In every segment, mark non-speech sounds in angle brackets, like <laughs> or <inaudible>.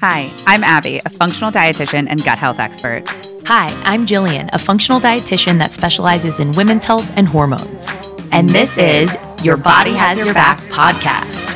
Hi, I'm Abby, a functional dietitian and gut health expert. Hi, I'm Jillian, a functional dietitian that specializes in women's health and hormones. And this is Your Body Has Your Back podcast.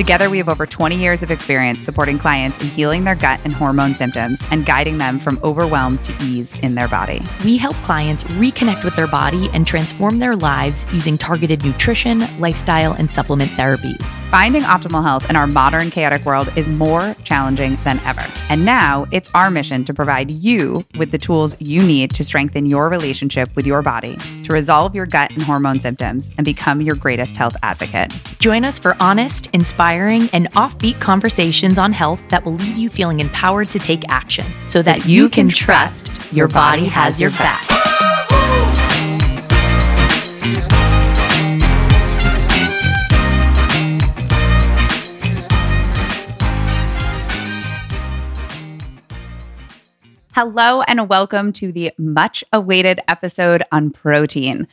Together, we have over 20 years of experience supporting clients in healing their gut and hormone symptoms and guiding them from overwhelm to ease in their body. We help clients reconnect with their body and transform their lives using targeted nutrition, lifestyle, and supplement therapies. Finding optimal health in our modern, chaotic world is more challenging than ever. And now it's our mission to provide you with the tools you need to strengthen your relationship with your body, to resolve your gut and hormone symptoms, and become your greatest health advocate. Join us for honest, inspiring, inspiring, and offbeat conversations on health that will leave you feeling empowered to take action so that you can trust your body has your back. Hello, and welcome to the much awaited episode on protein.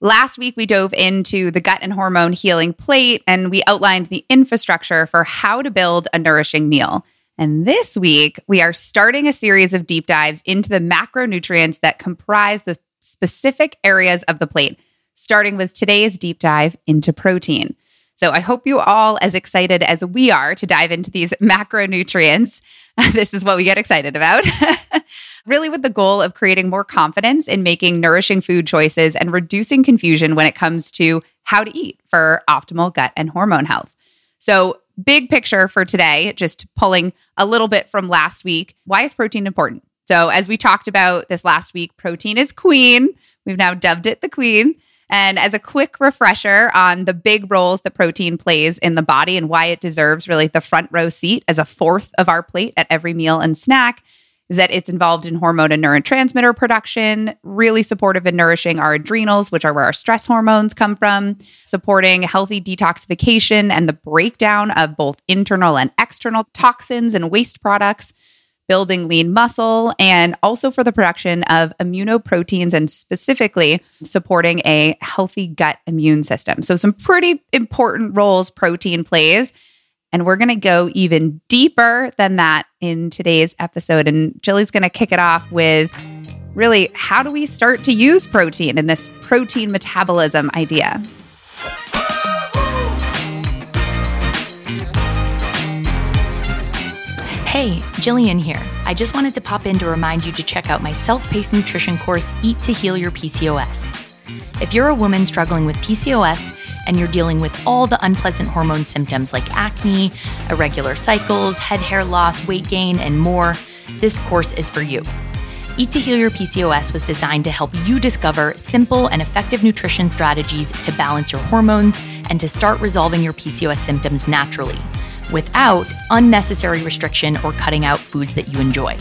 Last week, we dove into the gut and hormone healing plate and we outlined the infrastructure for how to build a nourishing meal. And this week, we are starting a series of deep dives into the macronutrients that comprise the specific areas of the plate, starting with today's deep dive into protein. So I hope you all as excited as we are to dive into these <laughs> macronutrients. <laughs> this is what we get excited about. <laughs> really with the goal of creating more confidence in making nourishing food choices and reducing confusion when it comes to how to eat for optimal gut and hormone health. So, big picture for today, just pulling a little bit from last week. Why is protein important? So, as we talked about this last week, protein is queen. We've now dubbed it the queen. And as a quick refresher on the big roles that protein plays in the body and why it deserves really the front row seat as a fourth of our plate at every meal and snack, is that it's involved in hormone and neurotransmitter production, really supportive in nourishing our adrenals, which are where our stress hormones come from, supporting healthy detoxification and the breakdown of both internal and external toxins and waste products building lean muscle, and also for the production of immunoproteins and specifically supporting a healthy gut immune system. So, some pretty important roles protein plays. And we're going to go even deeper than that in today's episode. And Jilly's going to kick it off with really how do we start to use protein in this protein metabolism idea? Hey, Jillian here. I just wanted to pop in to remind you to check out my self paced nutrition course, Eat to Heal Your PCOS. If you're a woman struggling with PCOS and you're dealing with all the unpleasant hormone symptoms like acne, irregular cycles, head hair loss, weight gain, and more, this course is for you. Eat to Heal Your PCOS was designed to help you discover simple and effective nutrition strategies to balance your hormones and to start resolving your PCOS symptoms naturally without unnecessary restriction or cutting out foods that you enjoy.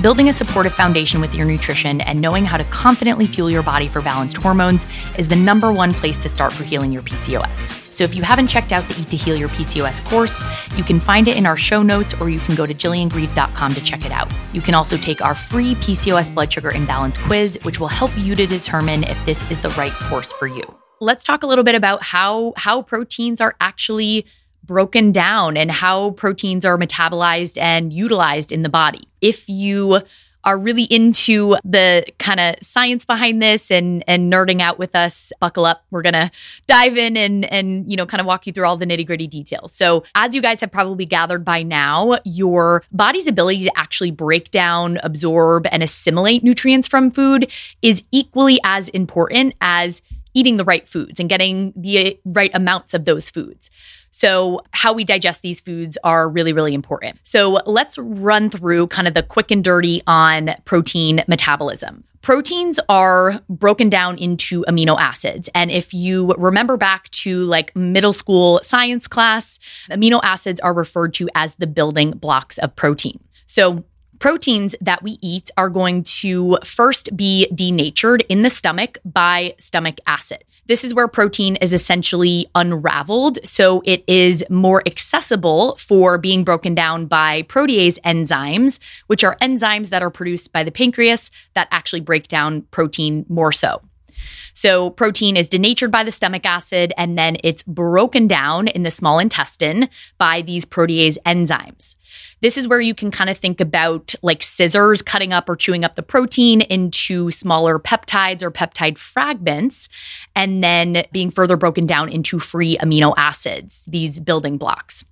Building a supportive foundation with your nutrition and knowing how to confidently fuel your body for balanced hormones is the number one place to start for healing your PCOS. So if you haven't checked out the Eat to Heal Your PCOS course, you can find it in our show notes or you can go to jilliangreaves.com to check it out. You can also take our free PCOS blood sugar imbalance quiz, which will help you to determine if this is the right course for you. Let's talk a little bit about how how proteins are actually broken down and how proteins are metabolized and utilized in the body. If you are really into the kind of science behind this and and nerding out with us, buckle up. We're gonna dive in and and you know kind of walk you through all the nitty gritty details. So as you guys have probably gathered by now, your body's ability to actually break down, absorb, and assimilate nutrients from food is equally as important as eating the right foods and getting the right amounts of those foods. So, how we digest these foods are really, really important. So, let's run through kind of the quick and dirty on protein metabolism. Proteins are broken down into amino acids. And if you remember back to like middle school science class, amino acids are referred to as the building blocks of protein. So, proteins that we eat are going to first be denatured in the stomach by stomach acid. This is where protein is essentially unraveled. So it is more accessible for being broken down by protease enzymes, which are enzymes that are produced by the pancreas that actually break down protein more so. So, protein is denatured by the stomach acid and then it's broken down in the small intestine by these protease enzymes. This is where you can kind of think about like scissors cutting up or chewing up the protein into smaller peptides or peptide fragments, and then being further broken down into free amino acids, these building blocks.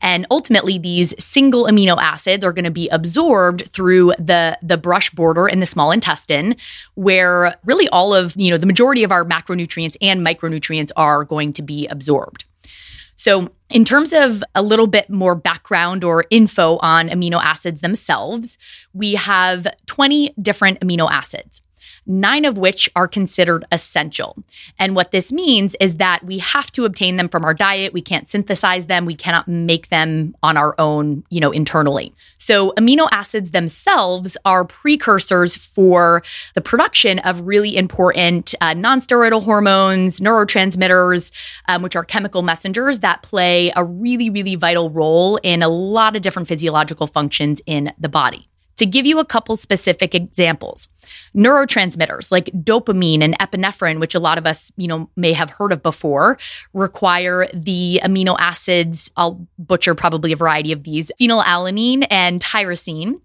And ultimately, these single amino acids are going to be absorbed through the, the brush border in the small intestine, where really all of, you know, the majority of our macronutrients and micronutrients are going to be absorbed. So, in terms of a little bit more background or info on amino acids themselves, we have 20 different amino acids nine of which are considered essential. And what this means is that we have to obtain them from our diet. We can't synthesize them. We cannot make them on our own, you know, internally. So amino acids themselves are precursors for the production of really important uh, non-steroidal hormones, neurotransmitters, um, which are chemical messengers that play a really, really vital role in a lot of different physiological functions in the body. To give you a couple specific examples, neurotransmitters like dopamine and epinephrine, which a lot of us, you know, may have heard of before, require the amino acids. I'll butcher probably a variety of these: phenylalanine and tyrosine.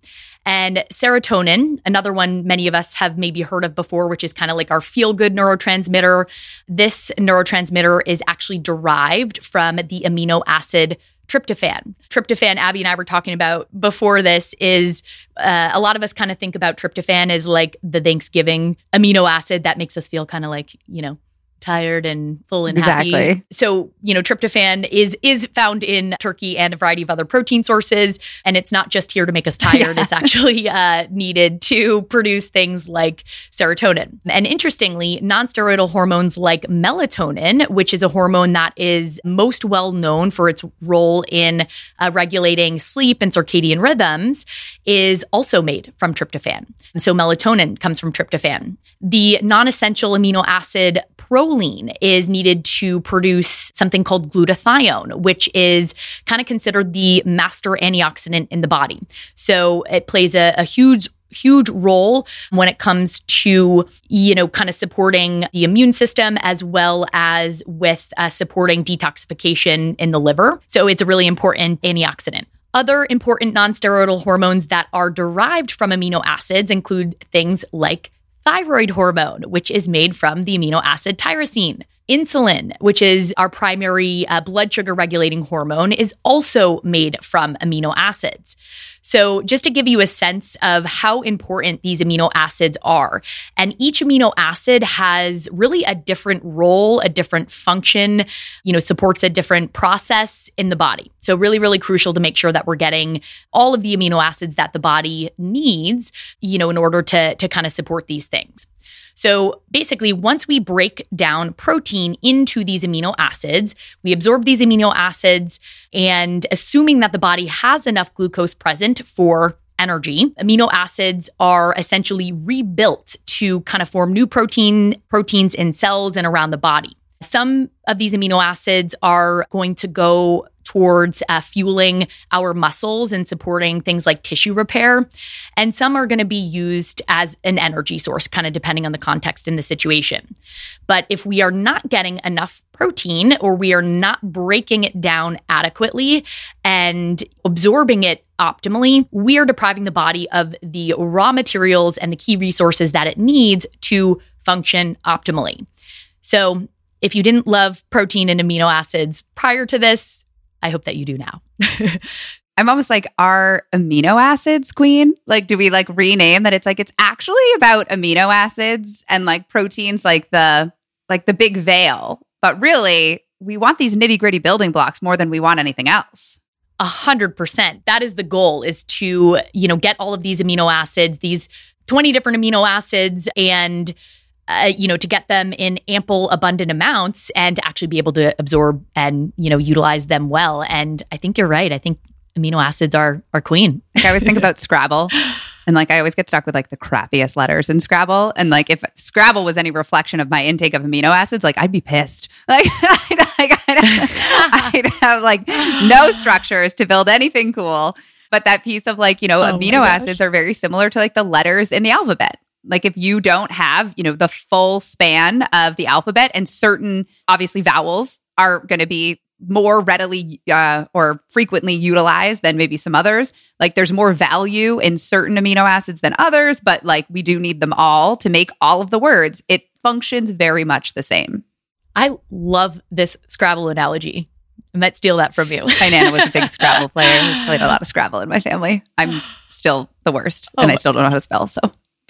And serotonin, another one many of us have maybe heard of before, which is kind of like our feel good neurotransmitter. This neurotransmitter is actually derived from the amino acid tryptophan. Tryptophan, Abby and I were talking about before this, is uh, a lot of us kind of think about tryptophan as like the Thanksgiving amino acid that makes us feel kind of like, you know, tired and full and exactly. happy. So, you know, tryptophan is is found in turkey and a variety of other protein sources, and it's not just here to make us <laughs> tired. Yeah. It's actually uh, needed to produce things like serotonin. And interestingly, nonsteroidal hormones like melatonin, which is a hormone that is most well known for its role in uh, regulating sleep and circadian rhythms, is also made from tryptophan. So melatonin comes from tryptophan. The non-essential amino acid proline is needed to produce something called glutathione, which is kind of considered the master antioxidant in the body. So it plays a, a huge huge role when it comes to you know kind of supporting the immune system as well as with uh, supporting detoxification in the liver so it's a really important antioxidant other important nonsteroidal hormones that are derived from amino acids include things like thyroid hormone, which is made from the amino acid tyrosine. Insulin, which is our primary uh, blood sugar regulating hormone, is also made from amino acids. So, just to give you a sense of how important these amino acids are, and each amino acid has really a different role, a different function, you know, supports a different process in the body. So, really, really crucial to make sure that we're getting all of the amino acids that the body needs, you know, in order to, to kind of support these things. So basically, once we break down protein into these amino acids, we absorb these amino acids, and assuming that the body has enough glucose present for energy. Amino acids are essentially rebuilt to kind of form new protein proteins in cells and around the body. Some of these amino acids are going to go towards uh, fueling our muscles and supporting things like tissue repair. And some are going to be used as an energy source, kind of depending on the context and the situation. But if we are not getting enough protein or we are not breaking it down adequately and absorbing it optimally, we are depriving the body of the raw materials and the key resources that it needs to function optimally. So, if you didn't love protein and amino acids prior to this, I hope that you do now. <laughs> I'm almost like our amino acids queen. Like, do we like rename that? It's like it's actually about amino acids and like proteins, like the like the big veil. But really, we want these nitty gritty building blocks more than we want anything else. A hundred percent. That is the goal: is to you know get all of these amino acids, these twenty different amino acids, and uh, you know, to get them in ample, abundant amounts and to actually be able to absorb and, you know, utilize them well. And I think you're right. I think amino acids are are queen. Like I always think <laughs> about Scrabble. And like I always get stuck with like the crappiest letters in Scrabble. And like if Scrabble was any reflection of my intake of amino acids, like I'd be pissed. <laughs> Like I'd, like, I'd, I'd have like no structures to build anything cool. But that piece of like, you know, oh amino acids are very similar to like the letters in the alphabet Like if you don't have, you know, the full span of the alphabet and certain obviously vowels are going to be more readily uh, or frequently utilized than maybe some others. Like there's more value in certain amino acids than others, but like we do need them all to make all of the words. It functions very much the same. I love this Scrabble analogy. I might steal that from you. <laughs> My nana was a big Scrabble <laughs> player. We played a lot of Scrabble in my family. I'm still the worst, and Oh. I still don't know how to spell. So <laughs>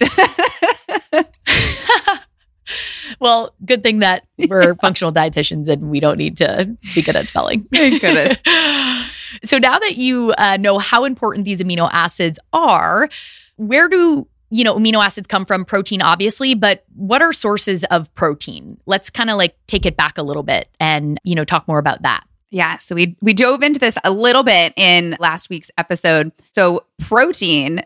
well, good thing that <laughs> we're functional dietitians and we don't need to be good at spelling. <laughs> Thank goodness. <laughs> so now that you uh, know how important these amino acids are, where do you know amino acids come from? Protein, obviously, but what are sources of protein? Let's kind of like take it back a little bit and you know talk more about that. Yeah, so we we dove into this a little bit in last week's episode. So protein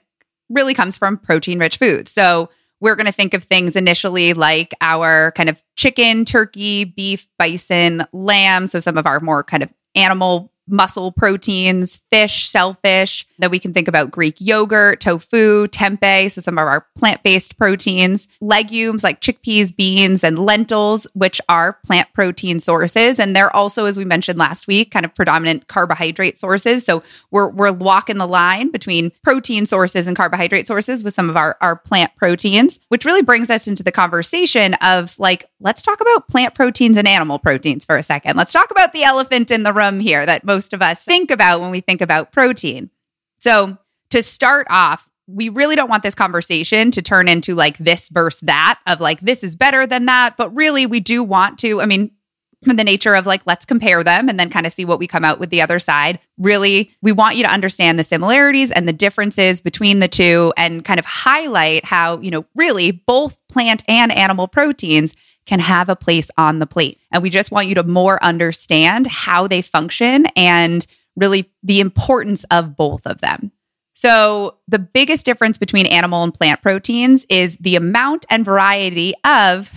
really comes from protein rich foods. So we're going to think of things initially like our kind of chicken, turkey, beef, bison, lamb, so some of our more kind of animal muscle proteins, fish, shellfish. Then we can think about Greek yogurt, tofu, tempeh, so some of our plant-based proteins, legumes like chickpeas, beans, and lentils, which are plant protein sources. And they're also, as we mentioned last week, kind of predominant carbohydrate sources. So we're we're walking the line between protein sources and carbohydrate sources with some of our, our plant proteins, which really brings us into the conversation of like, let's talk about plant proteins and animal proteins for a second. Let's talk about the elephant in the room here that most of us think about when we think about protein. So, to start off, we really don't want this conversation to turn into like this versus that of like this is better than that, but really we do want to, I mean, from the nature of like let's compare them and then kind of see what we come out with the other side. Really, we want you to understand the similarities and the differences between the two and kind of highlight how, you know, really both plant and animal proteins can have a place on the plate. And we just want you to more understand how they function and really the importance of both of them. So, the biggest difference between animal and plant proteins is the amount and variety of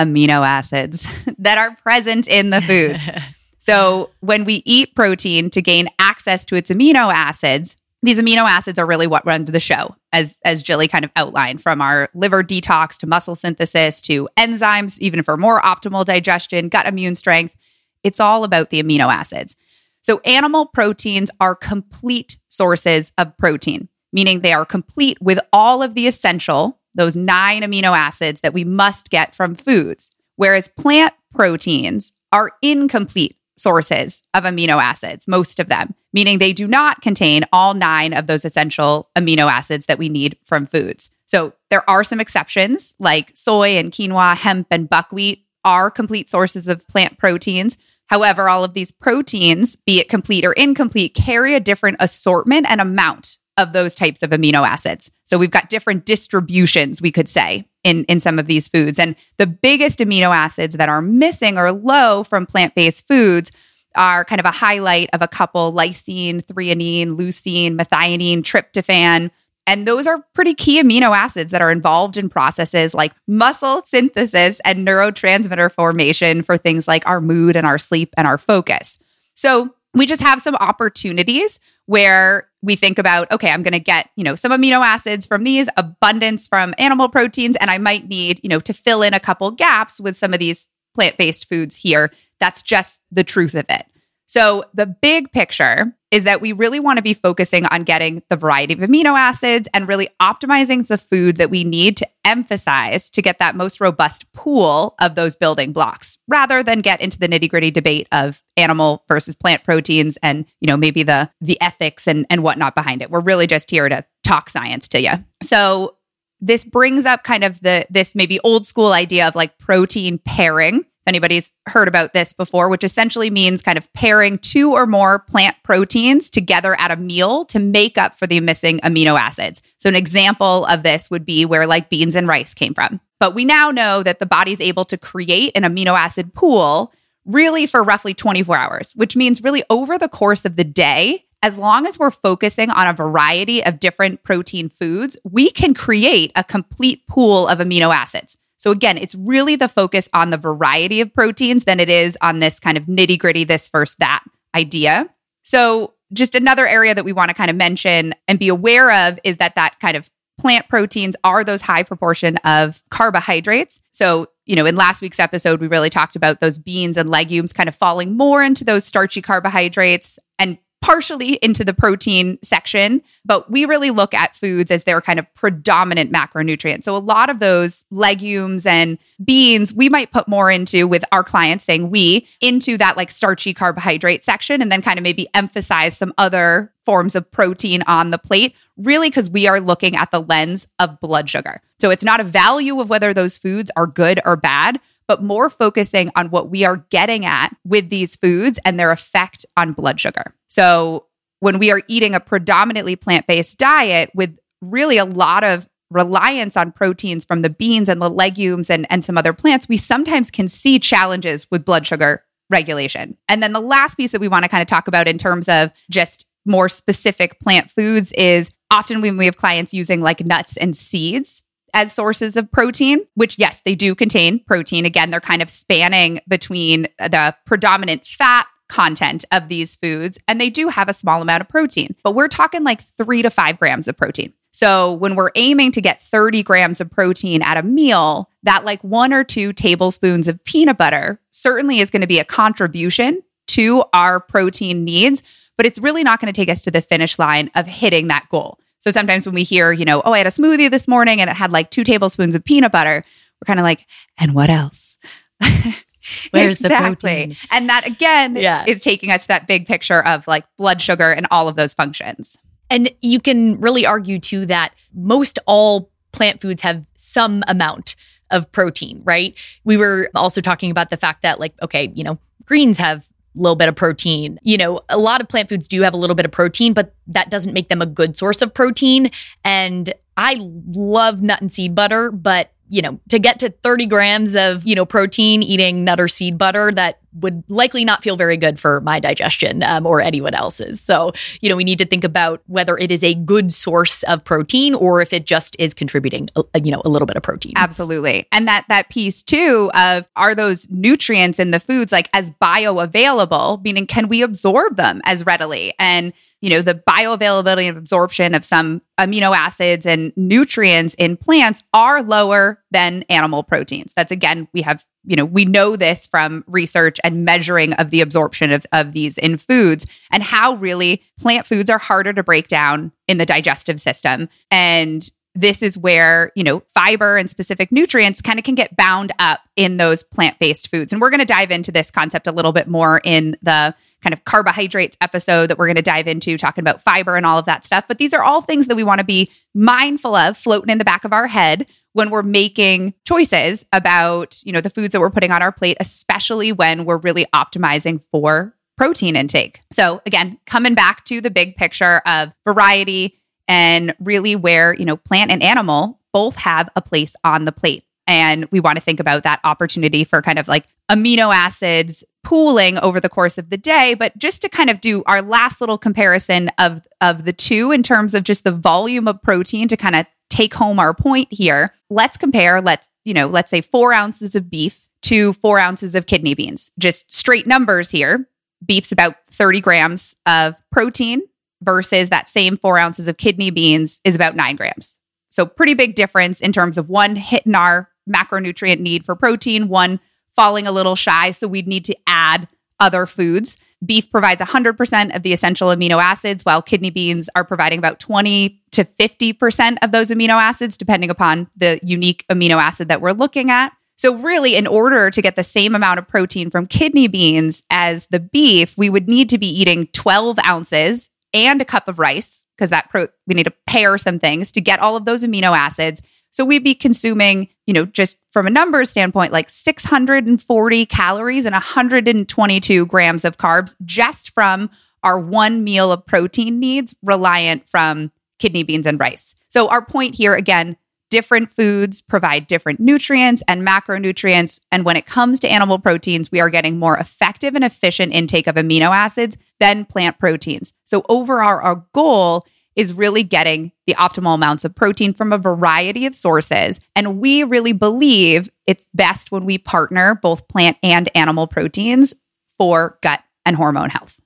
amino acids <laughs> that are present in the foods. <laughs> So, when we eat protein to gain access to its amino acids, these amino acids are really what run the show, as as Jilly kind of outlined, from our liver detox to muscle synthesis to enzymes, even for more optimal digestion, gut immune strength. It's all about the amino acids. So, animal proteins are complete sources of protein, meaning they are complete with all of the essential, those nine amino acids that we must get from foods, whereas plant proteins are incomplete sources of amino acids, most of them, meaning they do not contain all nine of those essential amino acids that we need from foods. So, there are some exceptions like soy and quinoa, hemp, and buckwheat are complete sources of plant proteins. However, all of these proteins, be it complete or incomplete, carry a different assortment and amount of those types of amino acids. So we've got different distributions, we could say, in, in some of these foods. And the biggest amino acids that are missing or low from plant based foods are kind of a highlight of a couple lysine, threonine, leucine, methionine, tryptophan. And those are pretty key amino acids that are involved in processes like muscle synthesis and neurotransmitter formation for things like our mood and our sleep and our focus. So we just have some opportunities where we think about, okay, I'm going to get, you know, some amino acids from these, abundance from animal proteins, and I might need, you know, to fill in a couple gaps with some of these plant based foods here. That's just the truth of it. So, the big picture is that we really want to be focusing on getting the variety of amino acids and really optimizing the food that we need to emphasize to get that most robust pool of those building blocks rather than get into the nitty-gritty debate of animal versus plant proteins and, you know, maybe the the ethics and and whatnot behind it. We're really just here to talk science to you. So, this brings up kind of the this maybe old school idea of like protein pairing if anybody's heard about this before, which essentially means kind of pairing two or more plant proteins together at a meal to make up for the missing amino acids. So, an example of this would be where like beans and rice came from. But we now know that the body's able to create an amino acid pool really for roughly 24 hours, which means really over the course of the day, as long as we're focusing on a variety of different protein foods, we can create a complete pool of amino acids. So again, it's really the focus on the variety of proteins than it is on this kind of nitty gritty, this versus that idea. So just another area that we want to kind of mention and be aware of is that that kind of plant proteins are those high proportion of carbohydrates. So, you know, in last week's episode, we really talked about those beans and legumes kind of falling more into those starchy carbohydrates and partially into the protein section, but we really look at foods as their kind of predominant macronutrient. So a lot of those legumes and beans we might put more into with our clients saying we into that like starchy carbohydrate section and then kind of maybe emphasize some other forms of protein on the plate, really because we are looking at the lens of blood sugar. So it's not a value of whether those foods are good or bad, but more focusing on what we are getting at with these foods and their effect on blood sugar. So when we are eating a predominantly plant based diet with really a lot of reliance on proteins from the beans and the legumes and, and some other plants, we sometimes can see challenges with blood sugar regulation. And then the last piece that we want to kind of talk about in terms of just more specific plant foods is often when we have clients using like nuts and seeds as sources of protein, which, yes, they do contain protein. Again, they're kind of spanning between the predominant fat content of these foods, and they do have a small amount of protein, but we're talking like three to five grams of protein. So when we're aiming to get 30 grams of protein at a meal, that like one or two tablespoons of peanut butter certainly is going to be a contribution to our protein needs, but it's really not going to take us to the finish line of hitting that goal. So sometimes when we hear, you know, oh, I had a smoothie this morning and it had like two tablespoons of peanut butter, we're kind of like, and what else? <laughs> Where's exactly. the protein? And that again yes. is taking us to that big picture of like blood sugar and all of those functions. And you can really argue too that most all plant foods have some amount of protein, right? We were also talking about the fact that, like, okay, you know, greens have little bit of protein. You know, a lot of plant foods do have a little bit of protein, but that doesn't make them a good source of protein. And I love nut and seed butter, but you know, to get to 30 grams of, you know, protein eating nut or seed butter, that would likely not feel very good for my digestion um, or anyone else's. So, you know, we need to think about whether it is a good source of protein or if it just is contributing, a, uh, you know, a little bit of protein. Absolutely. And that that piece too of are those nutrients in the foods like as bioavailable, meaning can we absorb them as readily? And you know, the bioavailability and absorption of some amino acids and nutrients in plants are lower than animal proteins. That's again, we have you know, we know this from research and measuring of the absorption of, of these in foods and how really plant foods are harder to break down in the digestive system. And this is where, you know, fiber and specific nutrients kind of can get bound up in those plant based foods. And we're going to dive into this concept a little bit more in the kind of carbohydrates episode that we're going to dive into, talking about fiber and all of that stuff. But these are all things that we want to be mindful of floating in the back of our head when we're making choices about, you know, the foods that we're putting on our plate, especially when we're really optimizing for protein intake. So again, coming back to the big picture of variety and really where, you know, plant and animal both have a place on the plate. And we want to think about that opportunity for kind of like amino acids pooling over the course of the day. But just to kind of do our last little comparison of, of the two in terms of just the volume of protein to kind of take home our point here, let's compare, let's, you know, let's say four ounces of beef to four ounces of kidney beans. Just straight numbers here. Beef's about 30 grams of protein versus that same four ounces of kidney beans is about nine grams. So, pretty big difference in terms of one hitting our macronutrient need for protein, one falling a little shy. So, we'd need to add other foods. Beef provides 100% of the essential amino acids, while kidney beans are providing about 20 to 50% of those amino acids, depending upon the unique amino acid that we're looking at. So, really, in order to get the same amount of protein from kidney beans as the beef, we would need to be eating 12 ounces and a cup of rice because that pro- we need to pair some things to get all of those amino acids. So we'd be consuming, you know, just from a numbers standpoint, like 640 calories and 122 grams of carbs just from our one meal of protein needs reliant from kidney beans and rice. So our point here again, different foods provide different nutrients and macronutrients. And when it comes to animal proteins, we are getting more effective and efficient intake of amino acids than plant proteins. So, overall, our goal is really getting the optimal amounts of protein from a variety of sources. And we really believe it's best when we partner both plant and animal proteins for gut and hormone health.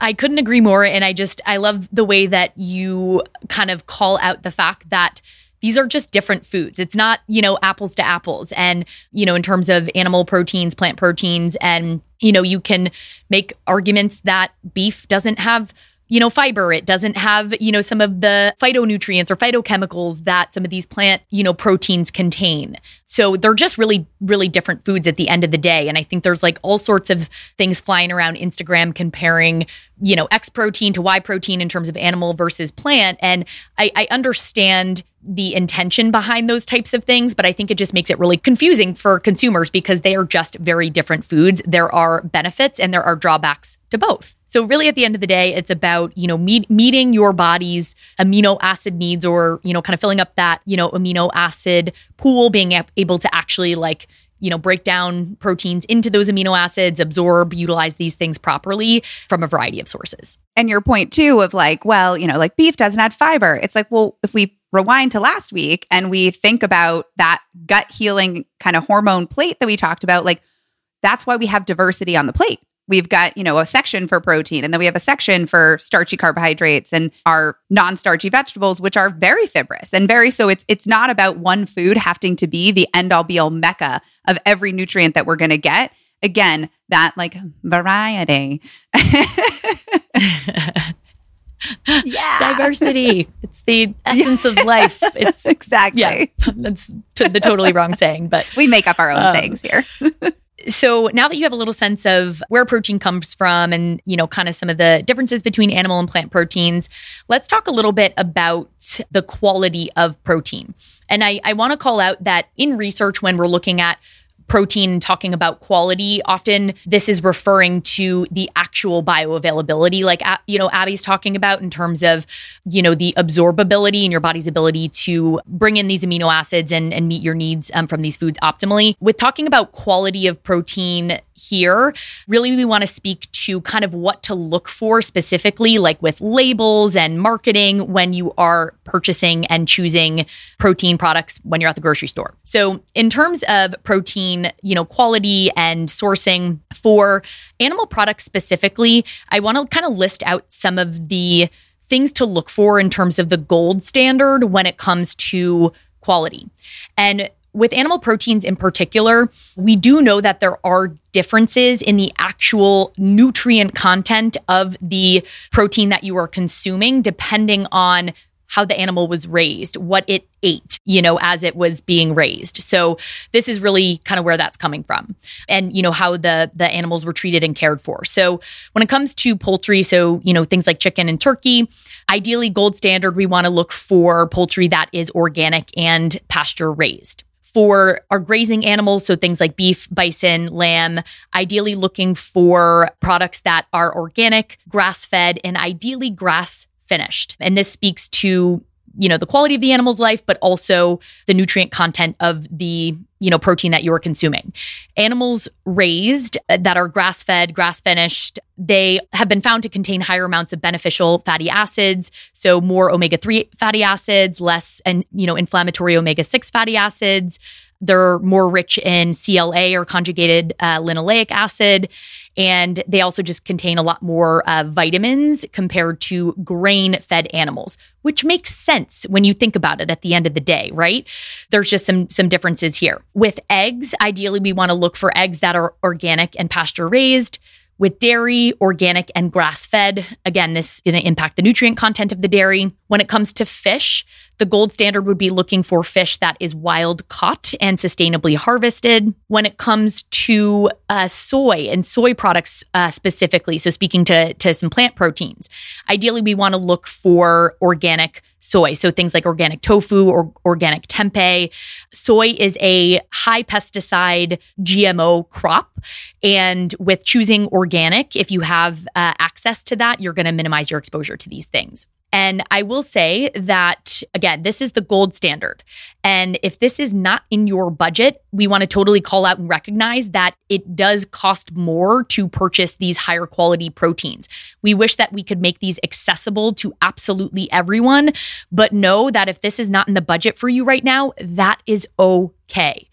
I couldn't agree more. And I just, I love the way that you kind of call out the fact that these are just different foods. It's not, you know, apples to apples. And, you know, in terms of animal proteins, plant proteins, and, you know, you can make arguments that beef doesn't have you know, fiber. It doesn't have, you know, some of the phytonutrients or phytochemicals that some of these plant, you know, proteins contain. So they're just really, really different foods at the end of the day. And I think there's like all sorts of things flying around Instagram comparing, you know, X protein to Y protein in terms of animal versus plant. And I, I understand the intention behind those types of things, but I think it just makes it really confusing for consumers because they are just very different foods. There are benefits and there are drawbacks to both. So really at the end of the day, it's about, you know, meet, meeting your body's amino acid needs or, you know, kind of filling up that, you know, amino acid pool, being able to actually like, you know, break down proteins into those amino acids, absorb, utilize these things properly from a variety of sources. And your point too of like, well, you know, like beef doesn't add fiber. It's like, well, if we rewind to last week and we think about that gut healing kind of hormone plate that we talked about, like that's why we have diversity on the plate we've got, you know, a section for protein and then we have a section for starchy carbohydrates and our non-starchy vegetables which are very fibrous and very so it's it's not about one food having to be the end all be all mecca of every nutrient that we're going to get. Again, that like variety. <laughs> <laughs> yeah. Diversity. It's the essence of life. <laughs> It's exactly. Yeah, that's t- the totally wrong saying, but we make up our own um, sayings here. <laughs> So now that you have a little sense of where protein comes from and, you know, kind of some of the differences between animal and plant proteins, let's talk a little bit about the quality of protein. And I, I want to call out that in research, when we're looking at protein talking about quality often this is referring to the actual bioavailability like you know abby's talking about in terms of you know the absorbability and your body's ability to bring in these amino acids and, and meet your needs um, from these foods optimally. With talking about quality of protein here really we want to speak to kind of what to look for specifically like with labels and marketing when you are purchasing and choosing protein products when you're at the grocery store so in terms of protein you know, quality and sourcing for animal products specifically, I want to kind of list out some of the things to look for in terms of the gold standard when it comes to quality. And with animal proteins in particular, we do know that there are differences in the actual nutrient content of the protein that you are consuming, depending on how the animal was raised, what it ate, you know, as it was being raised. So this is really kind of where that's coming from. And you know how the the animals were treated and cared for. So when it comes to poultry, so you know things like chicken and turkey, ideally gold standard we want to look for poultry that is organic and pasture raised for our grazing animals, so things like beef, bison, lamb, ideally looking for products that are organic, grass fed, and ideally grass finished. And this speaks to you know the quality of the animal's life but also the nutrient content of the you know protein that you're consuming animals raised that are grass fed grass finished they have been found to contain higher amounts of beneficial fatty acids so more omega-3 fatty acids less and you know inflammatory omega-6 fatty acids they're more rich in CLA or conjugated uh, linoleic acid. And they also just contain a lot more uh, vitamins compared to grain fed animals, which makes sense when you think about it at the end of the day, right? There's just some, some differences here. With eggs, ideally, we want to look for eggs that are organic and pasture raised with dairy, organic, and grass fed. Again, this is going to impact the nutrient content of the dairy. When it comes to fish, the gold standard would be looking for fish that is wild caught and sustainably harvested. When it comes to uh, soy and soy products uh, specifically, so speaking to, to some plant proteins, ideally we want to look for organic soy. So things like organic tofu or organic tempeh. Soy is a high pesticide GMO crop. And with choosing organic, if you have uh, access to that, you're going to minimize your exposure to these things. And I will say that, again, this is the gold standard. And if this is not in your budget, we want to totally call out and recognize that it does cost more to purchase these higher quality proteins. We wish that we could make these accessible to absolutely everyone, but know that if this is not in the budget for you right now, that is okay.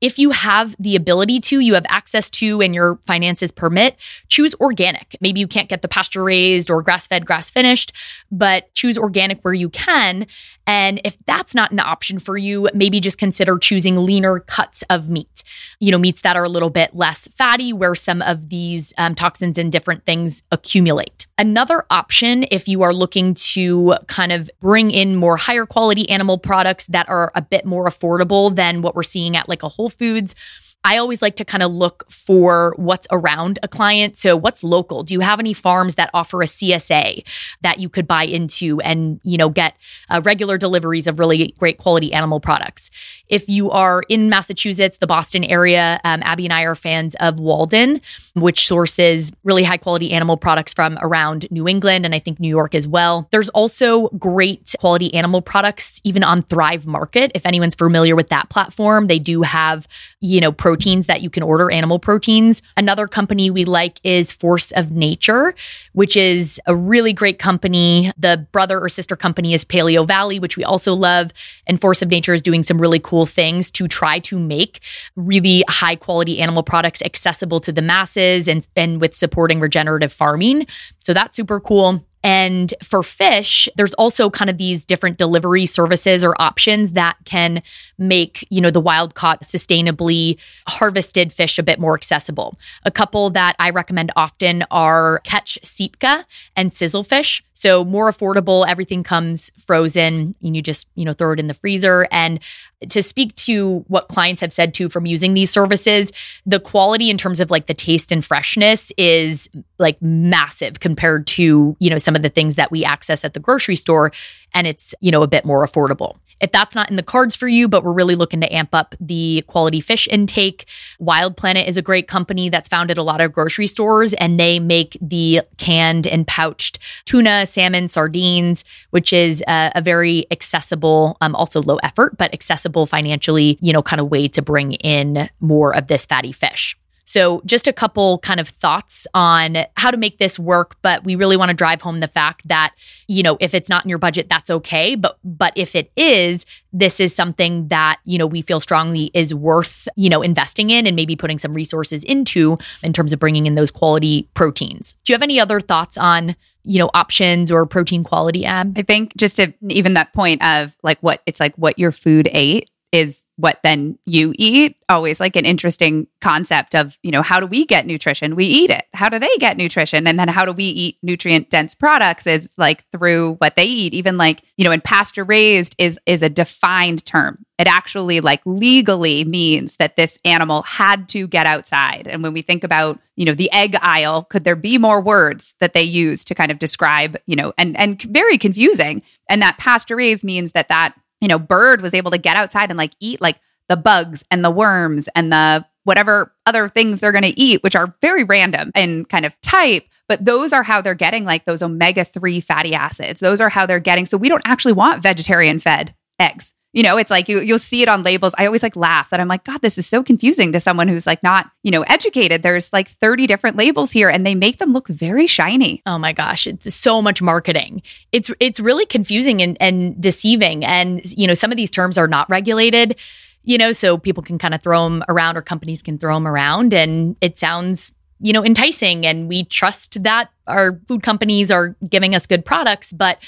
If you have the ability to, you have access to, and your finances permit, choose organic. Maybe you can't get the pasture raised or grass fed, grass finished, but choose organic where you can. And if that's not an option for you, maybe just consider choosing leaner cuts of meat. You know, meats that are a little bit less fatty, where some of these um, toxins and different things accumulate. Another option, if you are looking to kind of bring in more higher quality animal products that are a bit more affordable than what we're seeing at like a Whole Foods, I always like to kind of look for what's around a client. So, what's local? Do you have any farms that offer a CSA that you could buy into and, you know, get uh, regular deliveries of really great quality animal products? If you are in Massachusetts, the Boston area, um, Abby and I are fans of Walden, which sources really high quality animal products from around New England and I think New York as well. There's also great quality animal products even on Thrive Market. If anyone's familiar with that platform, they do have, you know, proteins that you can order, animal proteins. Another company we like is Force of Nature, which is a really great company. The brother or sister company is Paleo Valley, which we also love. And Force of Nature is doing some really cool things to try to make really high quality animal products accessible to the masses and, and with supporting regenerative farming. So that's super cool. And for fish, there's also kind of these different delivery services or options that can make, you know, the wild caught sustainably harvested fish a bit more accessible. A couple that I recommend often are Catch Sitka and Sizzlefish. So more affordable, everything comes frozen and you just, you know, throw it in the freezer. And to speak to what clients have said too from using these services, the quality in terms of like the taste and freshness is like massive compared to, you know, some of the things that we access at the grocery store and it's, you know, a bit more affordable. If that's not in the cards for you, but we're really looking to amp up the quality fish intake, Wild Planet is a great company that's found at a lot of grocery stores and they make the canned and pouched tuna, salmon, sardines, which is a, a very accessible, um, also low effort, but accessible financially, you know, kind of way to bring in more of this fatty fish. So, just a couple kind of thoughts on how to make this work, but we really want to drive home the fact that, you know, if it's not in your budget, that's okay, but but if it is, this is something that, you know, we feel strongly is worth, you know, investing in and maybe putting some resources into in terms of bringing in those quality proteins. Do you have any other thoughts on you know options or protein quality ab i think just to even that point of like what it's like what your food ate is what then you eat. Always like an interesting concept of you know how do we get nutrition? We eat it. How do they get nutrition? And then how do we eat nutrient dense products is like through what they eat. Even like you know and pasture raised is is a defined term. It actually like legally means that this animal had to get outside. And when we think about you know the egg aisle could there be more words that they use to kind of describe you know and and very confusing. And that pasture raised means that that you know, bird was able to get outside and like eat like the bugs and the worms and the whatever other things they're going to eat, which are very random and kind of type. But those are how they're getting like those omega 3 fatty acids. Those are how they're getting. So we don't actually want vegetarian fed eggs. You know, it's like you you'll see it on labels. I always like laugh that I'm like, God, this is so confusing to someone who's like not, you know, educated. There's like 30 different labels here and they make them look very shiny. Oh my gosh, it's so much marketing. It's it's really confusing and, and deceiving. And you know, some of these terms are not regulated, you know, so people can kind of throw them around or companies can throw them around and it sounds you know enticing and we trust that our food companies are giving us good products but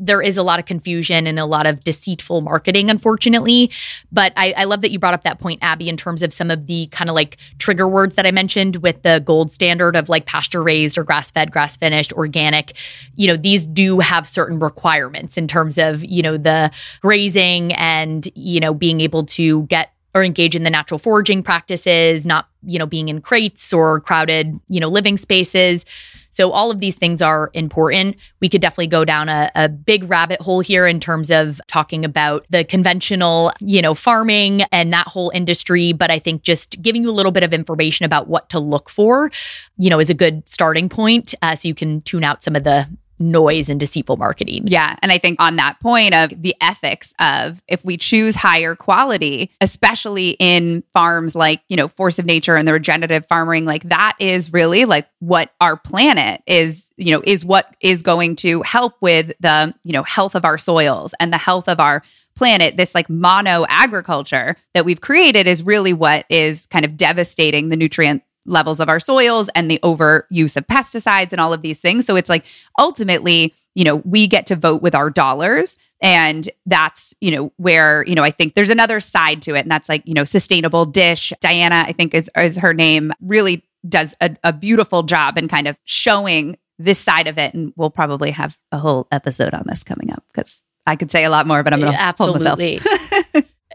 there is a lot of confusion and a lot of deceitful marketing, unfortunately. But I, I, love that you brought up that point, Abby, in terms of some of the kind of like trigger words that I mentioned with the gold standard of like pasture raised or grass fed, grass finished, organic. You know, these do have certain requirements in terms of, you know, the grazing and, you know, being able to get or engage in the natural foraging practices, not, you know, being in crates or crowded, you know, living spaces. So all of these things are important. We could definitely go down a, a big rabbit hole here in terms of talking about the conventional, you know, farming and that whole industry. But I think just giving you a little bit of information about what to look for, you know, is a good starting point. Uh, so you can tune out some of the noise and deceitful marketing. Yeah. And I think on that point of the ethics of if we choose higher quality, especially in farms like, you know, Force of Nature and the regenerative farming, like that is really like what our planet is, you know, is what is going to help with the, you know, health of our soils and the health of our planet, this like mono agriculture that we've created is really what is kind of devastating the nutrient levels of our soils and the overuse of pesticides and all of these things. So it's like ultimately, you know, we get to vote with our dollars. And that's, you know, where, you know, I think there's another side to it. And that's like, you know, sustainable dish. Diana, I think is, is her name, really does a, a beautiful job in kind of showing this side of it. And we'll probably have a whole episode on this coming up because I could say a lot more, but I'm going to hold myself. <laughs>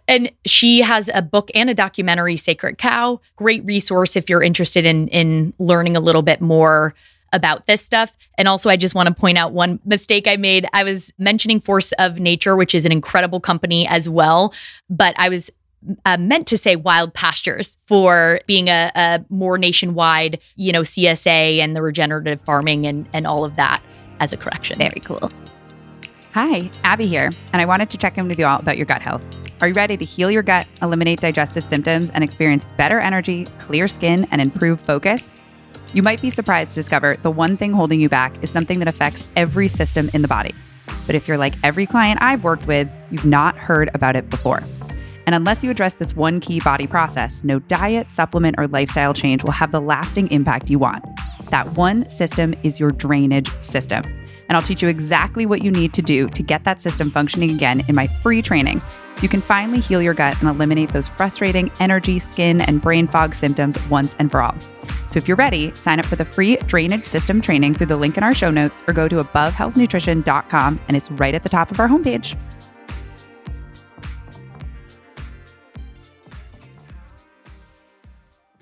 and she has a book and a documentary, Sacred Cow. Great resource if you're interested in in learning a little bit more about this stuff. And also, I just want to point out one mistake I made. I was mentioning Force of Nature, which is an incredible company as well, but I was uh, meant to say wild pastures for being a, a, more nationwide, you know, CSA and the regenerative farming and, and all of that as a correction. Very cool. Hi, Abby here, and I wanted to check in with you all about your gut health. Are you ready to heal your gut, eliminate digestive symptoms, and experience better energy, clear skin, and improved focus? You might be surprised to discover the one thing holding you back is something that affects every system in the body. But if you're like every client I've worked with, you've not heard about it before. And unless you address this one key body process, no diet, supplement, or lifestyle change will have the lasting impact you want. That one system is your drainage system and I'll teach you exactly what you need to do to get that system functioning again in my free training so you can finally heal your gut and eliminate those frustrating energy, skin, and brain fog symptoms once and for all. So if you're ready, sign up for the free drainage system training through the link in our show notes or go to abovehealthnutrition.com and it's right at the top of our homepage.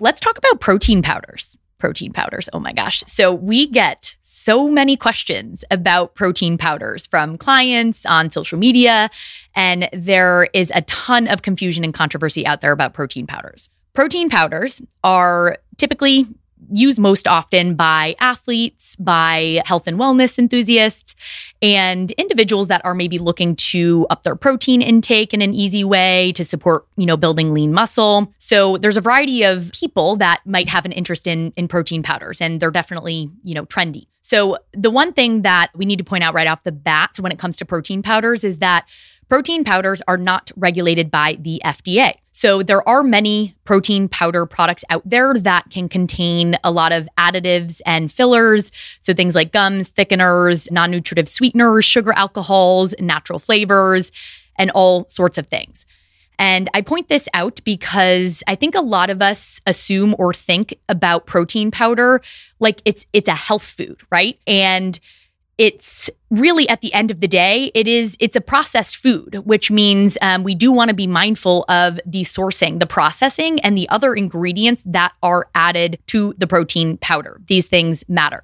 Let's talk about protein powders protein powders. Oh my gosh. So we get so many questions about protein powders from clients on social media, and there is a ton of confusion and controversy out there about protein powders. Protein powders are typically used most often by athletes, by health and wellness enthusiasts, and individuals that are maybe looking to up their protein intake in an easy way to support, you know, building lean muscle. So there's a variety of people that might have an interest in in protein powders and they're definitely, you know, trendy. So the one thing that we need to point out right off the bat when it comes to protein powders is that protein powders are not regulated by the FDA. So there are many protein powder products out there that can contain a lot of additives and fillers. So things like gums, thickeners, non nutritive sweeteners, sugar alcohols, natural flavors, and all sorts of things. And I point this out because I think a lot of us assume or think about protein powder like it's it's a health food, right? And it's really at the end of the day it is it's a processed food which means um, we do want to be mindful of the sourcing the processing and the other ingredients that are added to the protein powder these things matter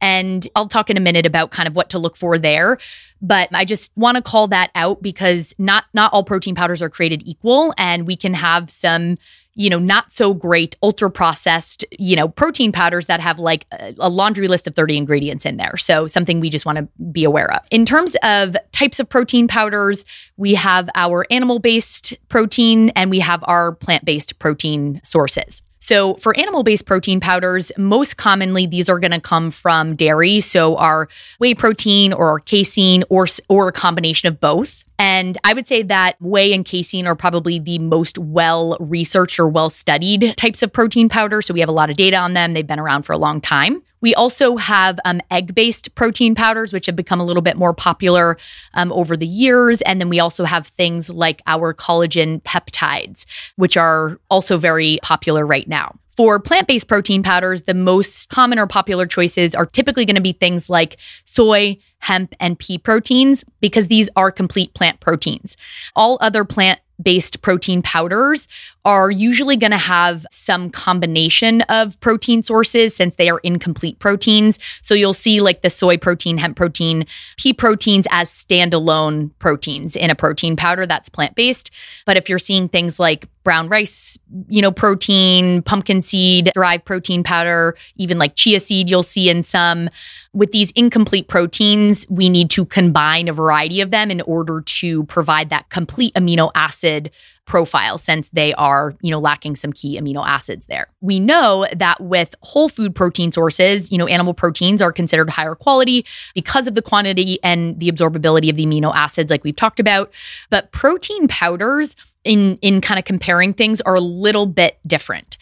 and I'll talk in a minute about kind of what to look for there. But I just want to call that out because not not all protein powders are created equal and we can have some you know, not so great ultra processed, you know, protein powders that have like a, laundry list of 30 ingredients in there. So something we just want to be aware of. In terms of types of protein powders, we have our animal based protein and we have our plant based protein sources. So, for animal based protein powders, most commonly these are going to come from dairy. So, our whey protein or casein or, or a combination of both. And I would say that whey and casein are probably the most well researched or well studied types of protein powder. So, we have a lot of data on them. They've been around for a long time. We also have um, egg based protein powders, which have become a little bit more popular um, over the years. And then we also have things like our collagen peptides, which are also very popular right now. For plant based protein powders, the most common or popular choices are typically going to be things like soy, hemp, and pea proteins because these are complete plant proteins. All other plant based protein powders are usually going to have some combination of protein sources since they are incomplete proteins. So you'll see like the soy protein, hemp protein, pea proteins as standalone proteins in a protein powder that's plant based. But if you're seeing things like brown rice, you know, protein, pumpkin seed derived protein powder, even like chia seed, you'll see in some. With these incomplete proteins, we need to combine a variety of them in order to provide that complete amino acid profile since they are, you know, lacking some key amino acids there. We know that with whole food protein sources, you know, animal proteins are considered higher quality because of the quantity and the absorbability of the amino acids like we've talked about, but protein powders in in kind of comparing things are a little bit different.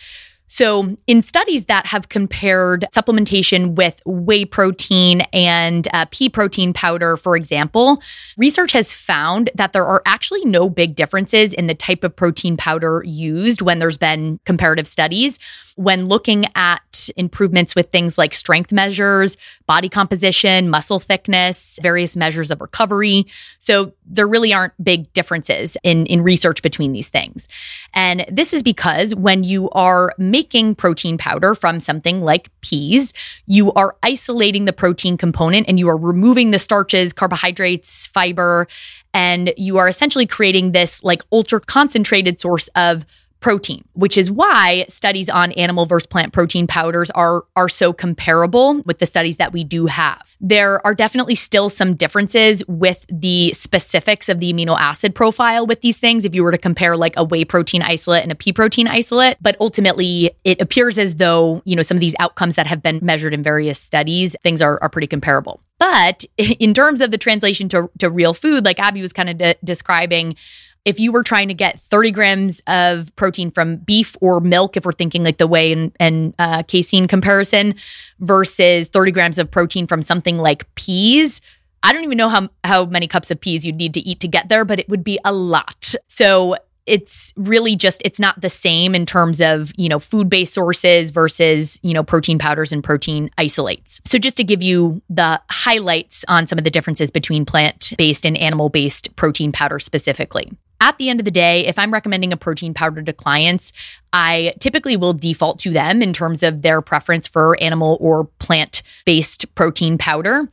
So, in studies that have compared supplementation with whey protein and uh, pea protein powder, for example, research has found that there are actually no big differences in the type of protein powder used when there's been comparative studies. When looking at improvements with things like strength measures, body composition, muscle thickness, various measures of recovery. So there really aren't big differences in, in research between these things. And this is because when you are making protein powder from something like peas, you are isolating the protein component and you are removing the starches, carbohydrates, fiber, and you are essentially creating this like ultra concentrated source of protein, which is why studies on animal versus plant protein powders are are so comparable with the studies that we do have. There are definitely still some differences with the specifics of the amino acid profile with these things if you were to compare like a whey protein isolate and a pea protein isolate, but ultimately it appears as though, you know, some of these outcomes that have been measured in various studies, things are are pretty comparable. But <laughs> in terms of the translation to, to real food, like Abby was kind of de- describing, if you were trying to get 30 grams of protein from beef or milk, if we're thinking like the whey and, and uh, casein comparison, versus 30 grams of protein from something like peas, I don't even know how, how many cups of peas you'd need to eat to get there, but it would be a lot. So it's really just it's not the same in terms of you know food based sources versus you know protein powders and protein isolates so just to give you the highlights on some of the differences between plant based and animal based protein powder specifically at the end of the day, if I'm recommending a protein powder to clients, I typically will default to them in terms of their preference for animal or plant based protein powder.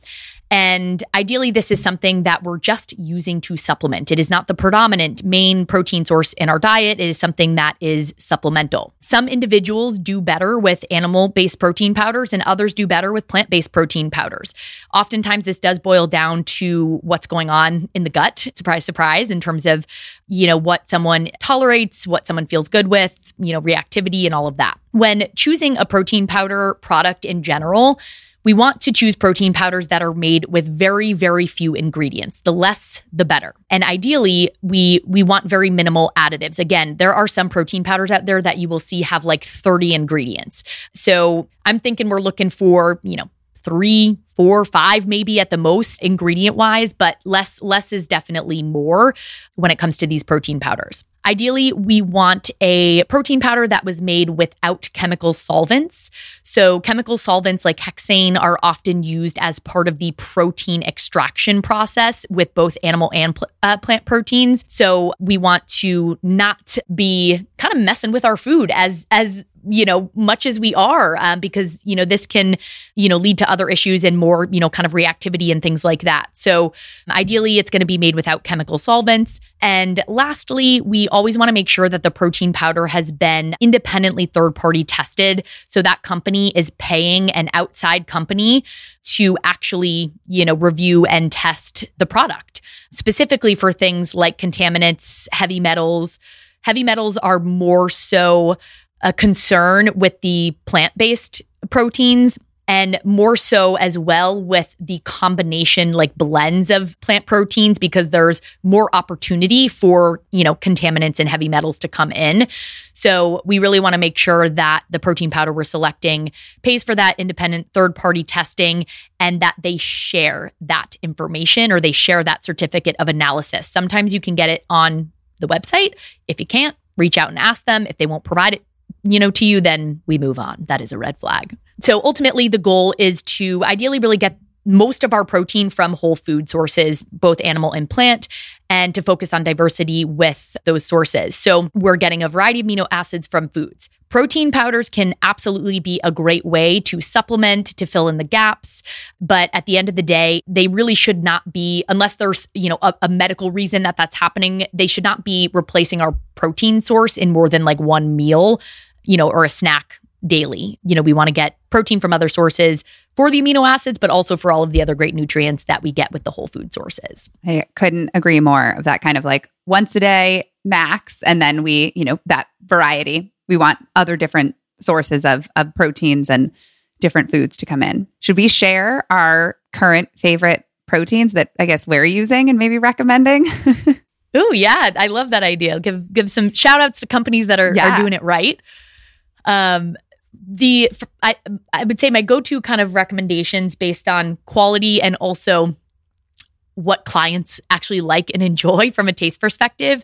And ideally, this is something that we're just using to supplement. It is not the predominant main protein source in our diet. It is something that is supplemental. Some individuals do better with animal based protein powders, and others do better with plant based protein powders. Oftentimes, this does boil down to what's going on in the gut. Surprise, surprise, in terms of, you know, what someone tolerates, what someone feels good with, you know, reactivity, and all of that. When choosing a protein powder product in general, we want to choose protein powders that are made with very very few ingredients. The less the better. And ideally, we we want very minimal additives. Again, there are some protein powders out there that you will see have like 30 ingredients. So, I'm thinking we're looking for, you know, three, four, five, maybe at the most ingredient wise, but less less is definitely more when it comes to these protein powders. Ideally, we want a protein powder that was made without chemical solvents. So, chemical solvents like hexane are often used as part of the protein extraction process with both animal and pl- uh, plant proteins. So, we want to not be kind of messing with our food as as you know much as we are um, because you know this can you know lead to other issues and more you know kind of reactivity and things like that so ideally it's going to be made without chemical solvents and lastly we always want to make sure that the protein powder has been independently third party tested. So that company is paying an outside company to actually, you know, review and test the product, specifically for things like contaminants, heavy metals. Heavy metals are more so a concern with the plant based proteins and more so as well with the combination like blends of plant proteins because there's more opportunity for, you know, contaminants and heavy metals to come in. So we really want to make sure that the protein powder we're selecting pays for that independent third party testing and that they share that information or they share that certificate of analysis. Sometimes you can get it on the website. If you can't, reach out and ask them. If they won't provide it, you know, to you, then we move on. That is a red flag. So ultimately, the goal is to ideally really get most of our protein from whole food sources, both animal and plant, and to focus on diversity with those sources. So we're getting a variety of amino acids from foods. Protein powders can absolutely be a great way to supplement, to fill in the gaps. But at the end of the day, they really should not be, unless there's, you know, a, a medical reason that that's happening, they should not be replacing our protein source in more than like one meal, you know, or a snack daily. You know, we want to get protein from other sources for the amino acids, but also for all of the other great nutrients that we get with the whole food sources. I couldn't agree more of that kind of like once a day max. And then we, you know, that variety. We want other different sources of, of proteins and different foods to come in. Should we share our current favorite proteins that I guess we're using and maybe recommending? <laughs> Oh yeah, I love that idea. Give give some shout outs to companies that are, yeah. are doing it right. Um, the I I would say my go-to kind of recommendations based on quality and also what clients actually like and enjoy from a taste perspective.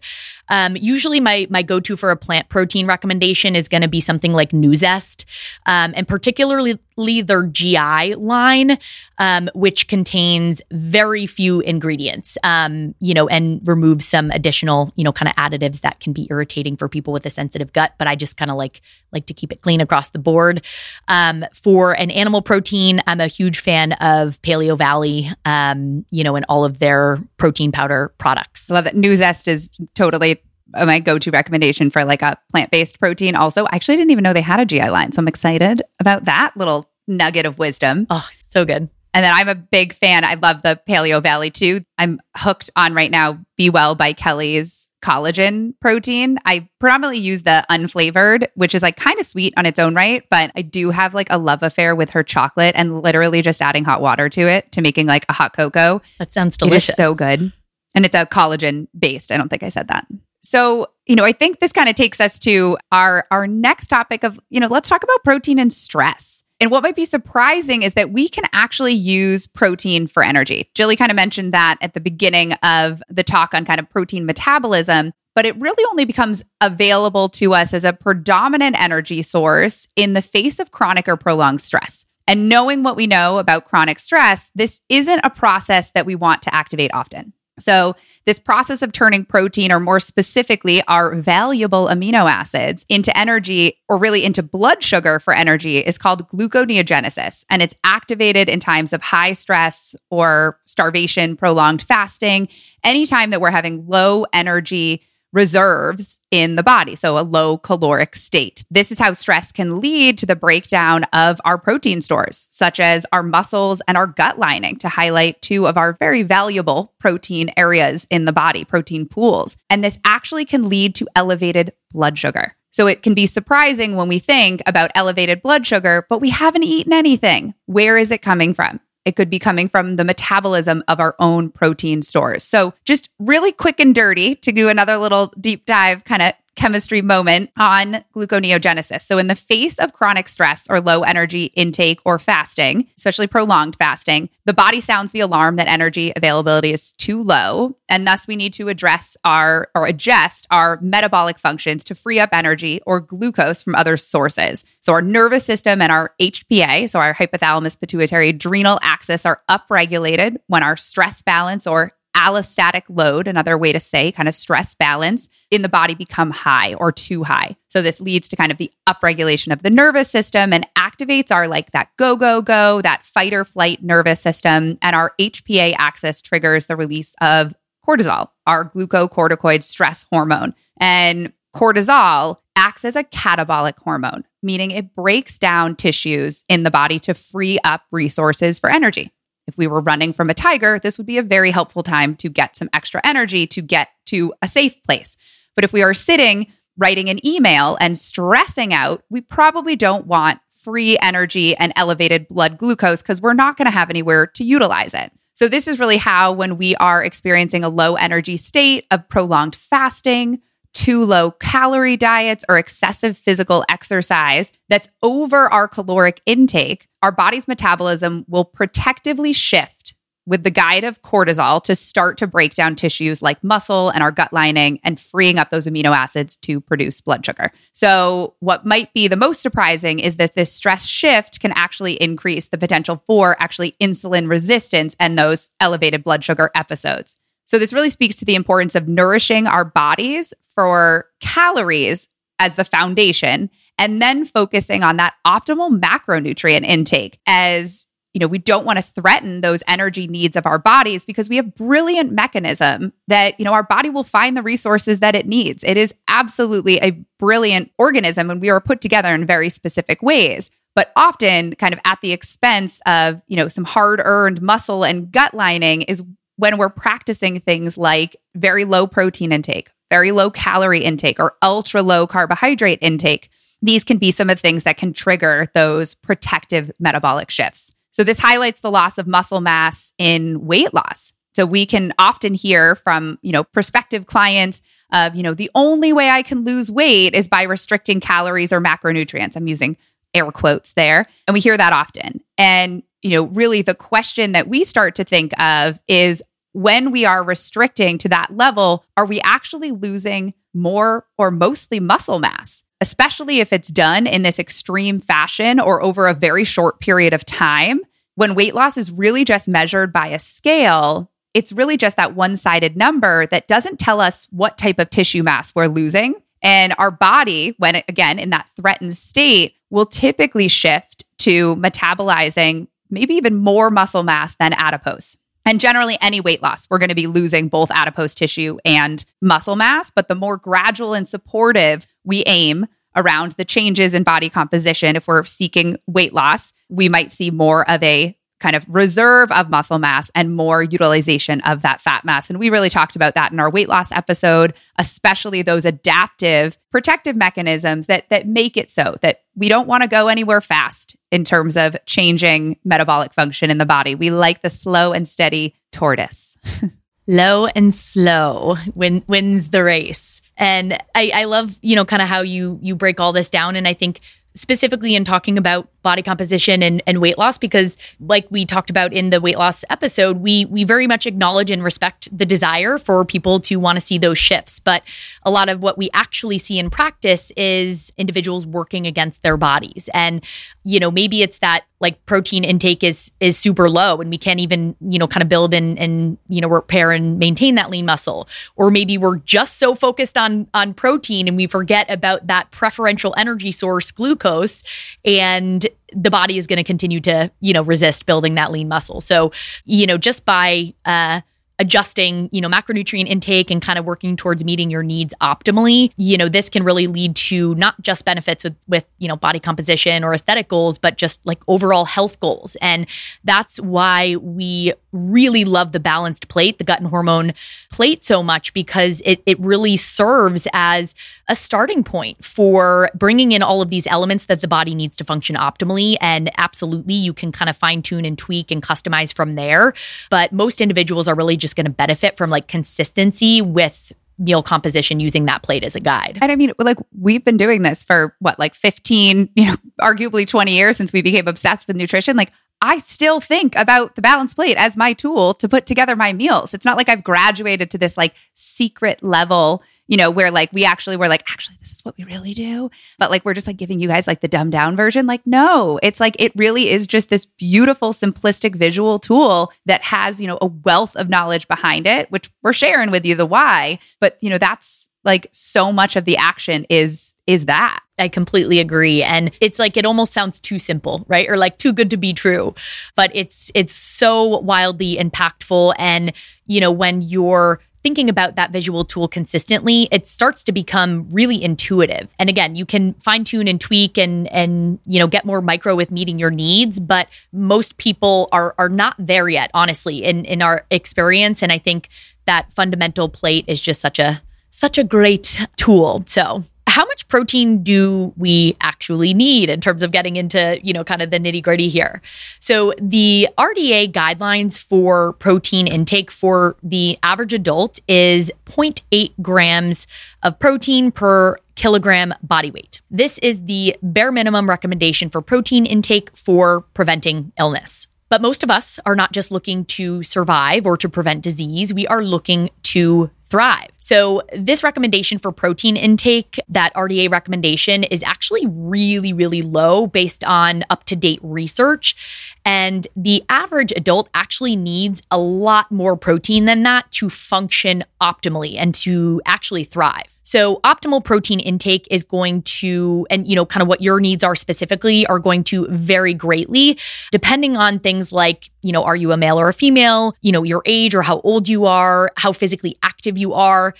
Um, usually, my my go to for a plant protein recommendation is going to be something like Nuzest, um, and particularly their GI line, um, which contains very few ingredients, um, you know, and removes some additional, you know, kind of additives that can be irritating for people with a sensitive gut. But I just kind of like like to keep it clean across the board. Um, for an animal protein, I'm a huge fan of Paleo Valley, um, you know, and all of their protein powder products. Love that. Nuzest is totally my go-to recommendation for like a plant-based protein. Also i actually didn't even know they had a gi line so i'm excited about that little nugget of wisdom. Oh so good. And then i'm a big fan. I love the paleo valley too. I'm hooked on right now be well by kelly's collagen protein. I predominantly use the unflavored which is like kind of sweet on its own right but i do have like a love affair with her chocolate and literally just adding hot water to it to making like a hot cocoa. That sounds delicious it is so good. And it's a collagen based i don't think i said that so, you know, I think this kind of takes us to our our next topic of, you know, let's talk about protein and stress. And what might be surprising is that we can actually use protein for energy. Jilly kind of mentioned that at the beginning of the talk on kind of protein metabolism, but it really only becomes available to us as a predominant energy source in the face of chronic or prolonged stress. And knowing what we know about chronic stress, this isn't a process that we want to activate often. So, this process of turning protein, or more specifically, our valuable amino acids into energy, or really into blood sugar for energy, is called gluconeogenesis. And it's activated in times of high stress or starvation, prolonged fasting, anytime that we're having low energy reserves in the body, so a low caloric state. This is how stress can lead to the breakdown of our protein stores, such as our muscles and our gut lining, to highlight two of our very valuable protein areas in the body, protein pools. And this actually can lead to elevated blood sugar. So it can be surprising when we think about elevated blood sugar, but we haven't eaten anything. Where is it coming from? It could be coming from the metabolism of our own protein stores. So, just really quick and dirty to do another little deep dive kind of chemistry moment on gluconeogenesis. So, in the face of chronic stress or low energy intake or fasting, especially prolonged fasting, the body sounds the alarm that energy availability is too low. And thus, we need to address our or adjust our metabolic functions to free up energy or glucose from other sources. So, our nervous system and our HPA, so our hypothalamus pituitary adrenal axis, are upregulated when our stress balance or allostatic load, another way to say kind of stress balance in the body become high or too high. So this leads to kind of the upregulation of the nervous system and activates our like that go, go, go, that fight or flight nervous system. And our HPA axis triggers the release of cortisol, our glucocorticoid stress hormone. And cortisol acts as a catabolic hormone, meaning it breaks down tissues in the body to free up resources for energy. If we were running from a tiger, this would be a very helpful time to get some extra energy to get to a safe place. But if we are sitting writing an email and stressing out, we probably don't want free energy and elevated blood glucose because we're not going to have anywhere to utilize it. So, this is really how, when we are experiencing a low energy state of prolonged fasting, too low calorie diets or excessive physical exercise that's over our caloric intake, our body's metabolism will protectively shift with the guide of cortisol to start to break down tissues like muscle and our gut lining and freeing up those amino acids to produce blood sugar. So, what might be the most surprising is that this stress shift can actually increase the potential for actually insulin resistance and those elevated blood sugar episodes. So, this really speaks to the importance of nourishing our bodies for calories as the foundation and then focusing on that optimal macronutrient intake as you know we don't want to threaten those energy needs of our bodies because we have brilliant mechanism that you know our body will find the resources that it needs. It is absolutely a brilliant organism and we are put together in very specific ways but often kind of at the expense of you know some hard earned muscle and gut lining is when we're practicing things like very low protein intake very low calorie intake or ultra low carbohydrate intake these can be some of the things that can trigger those protective metabolic shifts. So, this highlights the loss of muscle mass in weight loss. So, we can often hear from, you know, prospective clients of, you know, the only way I can lose weight is by restricting calories or macronutrients. I'm using air quotes there. And we hear that often. And, you know, really the question that we start to think of is when we are restricting to that level, are we actually losing more or mostly muscle mass? especially if it's done in this extreme fashion or over a very short period of time. When weight loss is really just measured by a scale, it's really just that one sided number that doesn't tell us what type of tissue mass we're losing. And our body, when again in that threatened state, will typically shift to metabolizing maybe even more muscle mass than adipose. And generally, any weight loss, we're going to be losing both adipose tissue and muscle mass. But the more gradual and supportive we aim around the changes in body composition, if we're seeking weight loss, we might see more of a kind of reserve of muscle mass and more utilization of that fat mass. And we really talked about that in our weight loss episode, especially those adaptive protective mechanisms that that make it so that we don't want to go anywhere fast in terms of changing metabolic function in the body. We like the slow and steady tortoise. <laughs> Low and slow win, wins the race. And I, I love, you know, kind of how you you break all this down. And I think specifically in talking about body composition and, and weight loss because like we talked about in the weight loss episode we we very much acknowledge and respect the desire for people to want to see those shifts. But a lot of what we actually see in practice is individuals working against their bodies. And you know maybe it's that like protein intake is is super low and we can't even you know kind of build and and you know repair and maintain that lean muscle. Or maybe we're just so focused on on protein and we forget about that preferential energy source glucose and the body is going to continue to you know resist building that lean muscle. So you know just by uh adjusting, you know, macronutrient intake and kind of working towards meeting your needs optimally, you know, this can really lead to not just benefits with with, you know, body composition or aesthetic goals, but just like overall health goals. And that's why we really love the balanced plate, the gut and hormone plate so much because it it really serves as a starting point for bringing in all of these elements that the body needs to function optimally and absolutely you can kind of fine tune and tweak and customize from there, but most individuals are really just just going to benefit from like consistency with meal composition using that plate as a guide. And I mean, like we've been doing this for what, like 15, you know, arguably 20 years since we became obsessed with nutrition. Like I still think about the balance plate as my tool to put together my meals. It's not like I've graduated to this like secret level, you know, where like we actually were like, actually, this is what we really do. But like we're just like giving you guys like the dumbed down version. Like, no, it's like it really is just this beautiful, simplistic visual tool that has, you know, a wealth of knowledge behind it, which we're sharing with you the why. But, you know, that's like so much of the action is is that I completely agree and it's like it almost sounds too simple, right? Or like too good to be true. But it's it's so wildly impactful and you know when you're thinking about that visual tool consistently, it starts to become really intuitive. And again, you can fine tune and tweak and and you know get more micro with meeting your needs, but most people are are not there yet, honestly, in in our experience. And I think that fundamental plate is just such a such a great tool. So, how much protein do we actually need in terms of getting into, you know, kind of the nitty gritty here? So, the RDA guidelines for protein intake for the average adult is 0.8 grams of protein per kilogram body weight. This is the bare minimum recommendation for protein intake for preventing illness. But most of us are not just looking to survive or to prevent disease, we are looking to thrive. So, this recommendation for protein intake, that RDA recommendation, is actually really, really low based on up to date research. And the average adult actually needs a lot more protein than that to function optimally and to actually thrive. So, optimal protein intake is going to, and you know, kind of what your needs are specifically, are going to vary greatly depending on things like, you know, are you a male or a female, you know, your age or how old you are, how physically active you are.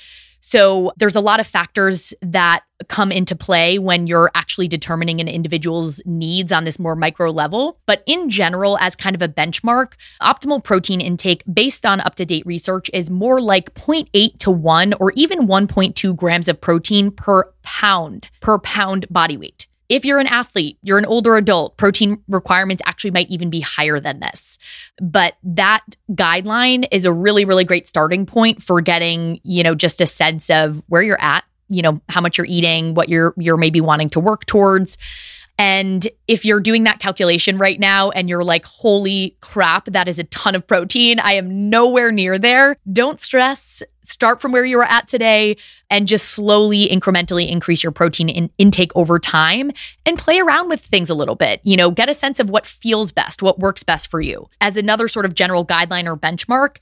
So there's a lot of factors that come into play when you're actually determining an individual's needs on this more micro level. But in general, as kind of a benchmark, optimal protein intake based on up to date research is more like 0.8 to 1 or even 1.2 grams of protein per pound, per pound body weight. If you're an athlete, you're an older adult, protein requirements actually might even be higher than this. But that guideline is a really, really great starting point for getting, you know, just a sense of where you're at, you know, how much you're eating, what you're you're maybe wanting to work towards. And if you're doing that calculation right now and you're like, holy crap, that is a ton of protein, I am nowhere near there, don't stress. Start from where you are at today and just slowly, incrementally increase your protein in- intake over time and play around with things a little bit. You know, get a sense of what feels best, what works best for you. As another sort of general guideline or benchmark,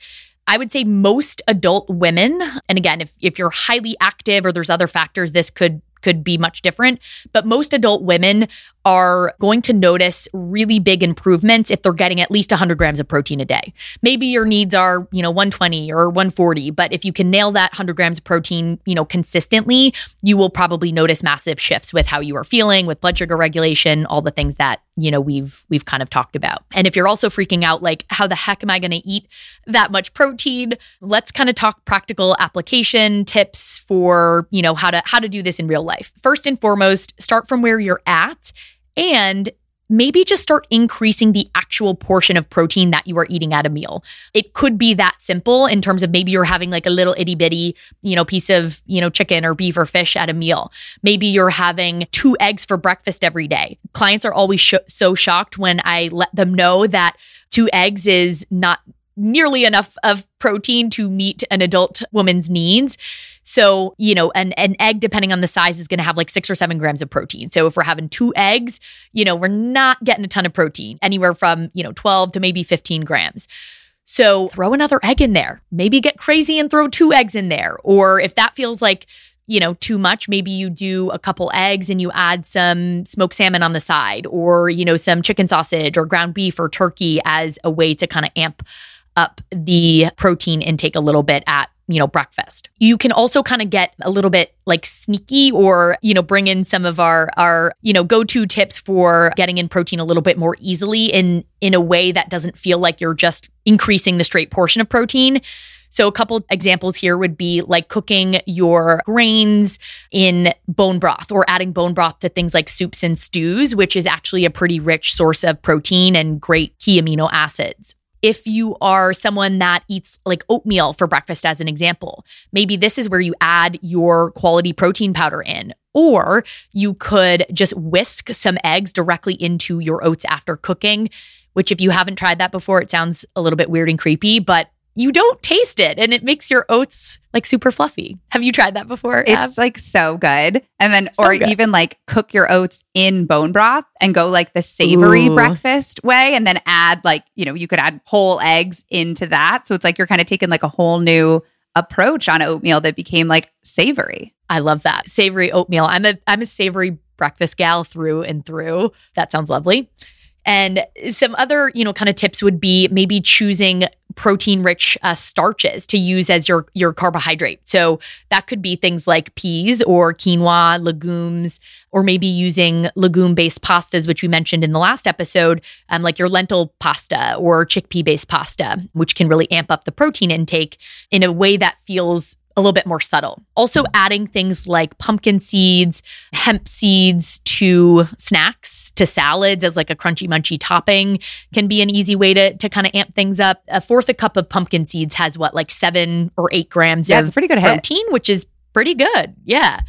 I would say most adult women, and again, if, if you're highly active or there's other factors, this could could be much different. But most adult women are going to notice really big improvements if they're getting at least 100 grams of protein a day. Maybe your needs are, you know, 120 or 140, but if you can nail that 100 grams of protein, you know, consistently, you will probably notice massive shifts with how you are feeling, with blood sugar regulation, all the things that, you know, we've we've kind of talked about. And if you're also freaking out like how the heck am I going to eat that much protein? Let's kind of talk practical application tips for, you know, how to how to do this in real life. First and foremost, start from where you're at and maybe just start increasing the actual portion of protein that you are eating at a meal. It could be that simple in terms of maybe you're having like a little itty bitty, you know, piece of, you know, chicken or beef or fish at a meal. Maybe you're having two eggs for breakfast every day. Clients are always sh- so shocked when I let them know that two eggs is not nearly enough of protein to meet an adult woman's needs. So, you know, an, an egg, depending on the size, is going to have like six or seven grams of protein. So, if we're having two eggs, you know, we're not getting a ton of protein, anywhere from, you know, 12 to maybe 15 grams. So, throw another egg in there. Maybe get crazy and throw two eggs in there. Or if that feels like, you know, too much, maybe you do a couple eggs and you add some smoked salmon on the side or, you know, some chicken sausage or ground beef or turkey as a way to kind of amp up the protein intake a little bit at you know breakfast. You can also kind of get a little bit like sneaky or you know bring in some of our our you know go-to tips for getting in protein a little bit more easily in in a way that doesn't feel like you're just increasing the straight portion of protein. So, a couple examples here would be like cooking your grains in bone broth or adding bone broth to things like soups and stews, which is actually a pretty rich source of protein and great key amino acids if you are someone that eats like oatmeal for breakfast, as an example, maybe this is where you add your quality protein powder in. Or you could just whisk some eggs directly into your oats after cooking, which, if you haven't tried that before, it sounds a little bit weird and creepy, but you don't taste it and it makes your oats like super fluffy. Have you tried that before? It's like so good. And then, so or good. even like cook your oats in bone broth and go like the savory Ooh. breakfast way. And then add like, you know, you could add whole eggs into that. So it's like you're kind of taking like a whole new approach on oatmeal that became like savory. I love that. Savory oatmeal. I'm a I'm a savory breakfast gal through and through. That sounds lovely. And some other, you know, kind of tips would be maybe choosing protein rich uh, starches to use as your your carbohydrate. So that could be things like peas or quinoa, legumes, or maybe using legume based pastas, which we mentioned in the last episode, um, like your lentil pasta or chickpea based pasta, which can really amp up the protein intake in a way that feels a little bit more subtle. Also, adding things like pumpkin seeds, hemp seeds to snacks, to salads as like a crunchy munchy topping can be an easy way to, to kind of amp things up. A fourth a cup of pumpkin seeds has what, like seven or eight grams Yeah, of it's pretty good hit. protein, which is pretty good. Yeah.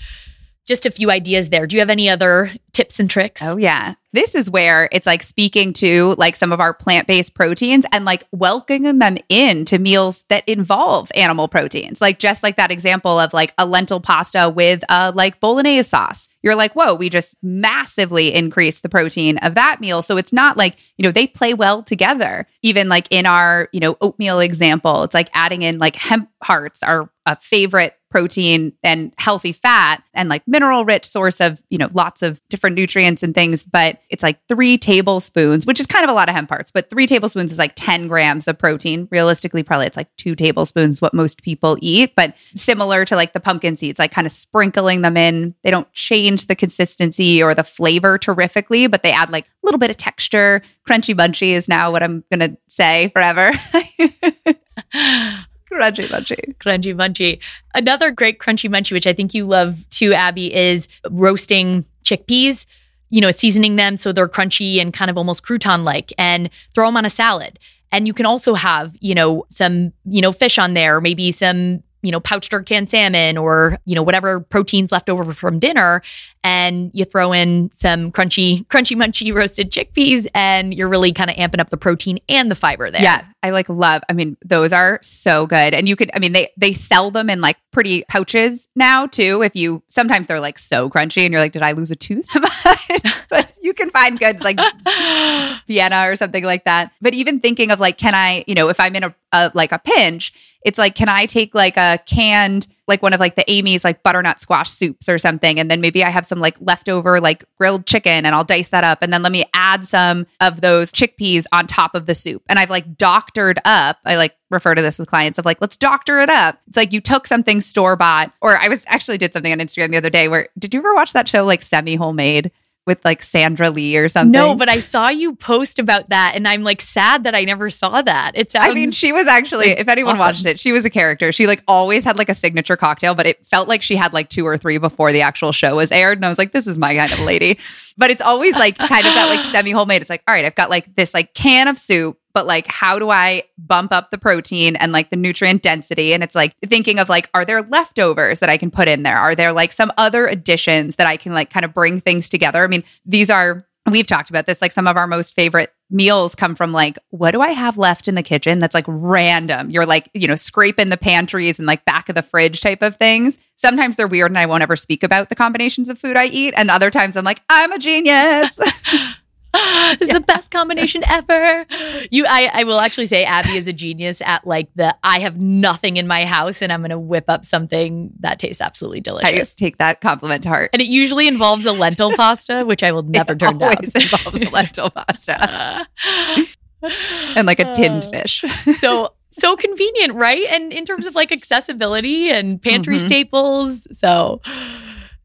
Just a few ideas there. Do you have any other tips and tricks? Oh, yeah. This is where it's like speaking to like some of our plant based proteins and like welcoming them in to meals that involve animal proteins. Like just like that example of like a lentil pasta with a like bolognese sauce. You're like, whoa, we just massively increased the protein of that meal. So it's not like, you know, they play well together. Even like in our, you know, oatmeal example, it's like adding in like hemp hearts, our a favorite protein and healthy fat and like mineral rich source of, you know, lots of different nutrients and things. But it's like three tablespoons, which is kind of a lot of hemp hearts, but three tablespoons is like 10 grams of protein. Realistically, probably it's like two tablespoons, what most people eat. But similar to like the pumpkin seeds, like kind of sprinkling them in. They don't change the consistency or the flavor terrifically, but they add like a little bit of texture. Crunchy munchy is now what I'm going to say forever. <laughs> <laughs> Crunchy munchy. Crunchy munchy. Another great crunchy munchy, which I think you love too, Abby, is roasting chickpeas, you know, seasoning them so they're crunchy and kind of almost crouton like and throw them on a salad. And you can also have, you know, some, you know, fish on there, maybe some you know, pouched or canned salmon or, you know, whatever proteins left over from dinner. And you throw in some crunchy, crunchy, munchy roasted chickpeas and you're really kind of amping up the protein and the fiber there. Yeah. I like love. I mean, those are so good. And you could, I mean, they they sell them in like pretty pouches now too. If you sometimes they're like so crunchy and you're like, did I lose a tooth? <laughs> but you can find goods like <laughs> Biena or something like that. But even thinking of like, can I, you know, if I'm in a, a like a pinch, it's like, can I take like a canned like one of like the Amy's like butternut squash soups or something. And then maybe I have some like leftover like grilled chicken and I'll dice that up. And then let me add some of those chickpeas on top of the soup. And I've like doctored up. I like refer to this with clients of like, let's doctor it up. It's like you took something store bought, or I was actually did something on Instagram the other day where did you ever watch that show like semi homemade? With like Sandra Lee or something. No, but I saw you post about that and I'm like sad that I never saw that. It sounds I mean, she was actually if anyone awesome. watched it, she was a character. She like always had like a signature cocktail, but it felt like she had like two or three before the actual show was aired and I was like this is my kind of lady. but it's always like kind of that like semi homemade. It's like, all right, I've got like this like can of soup but like how do I bump up the protein and like the nutrient density? And it's like thinking of like, are there leftovers that I can put in there? Are there like some other additions that I can like kind of bring things together? I mean, these are we've talked about this like some of our most favorite meals come from like what do i have left in the kitchen that's like random you're like you know scraping the pantries and like back of the fridge type of things sometimes they're weird and i won't ever speak about the combinations of food i eat and other times i'm like i'm a genius <laughs> <laughs> this is yeah. the best combination ever. You, I, I will actually say Abby is a genius at like the I have nothing in my house and I'm going to whip up something that tastes absolutely delicious. I take that compliment to heart. And it usually involves a lentil <laughs> pasta, which I will never it turn always down. involves a lentil pasta and like a tinned uh, fish. so so convenient, right? And in terms of like accessibility and pantry mm-hmm. staples, so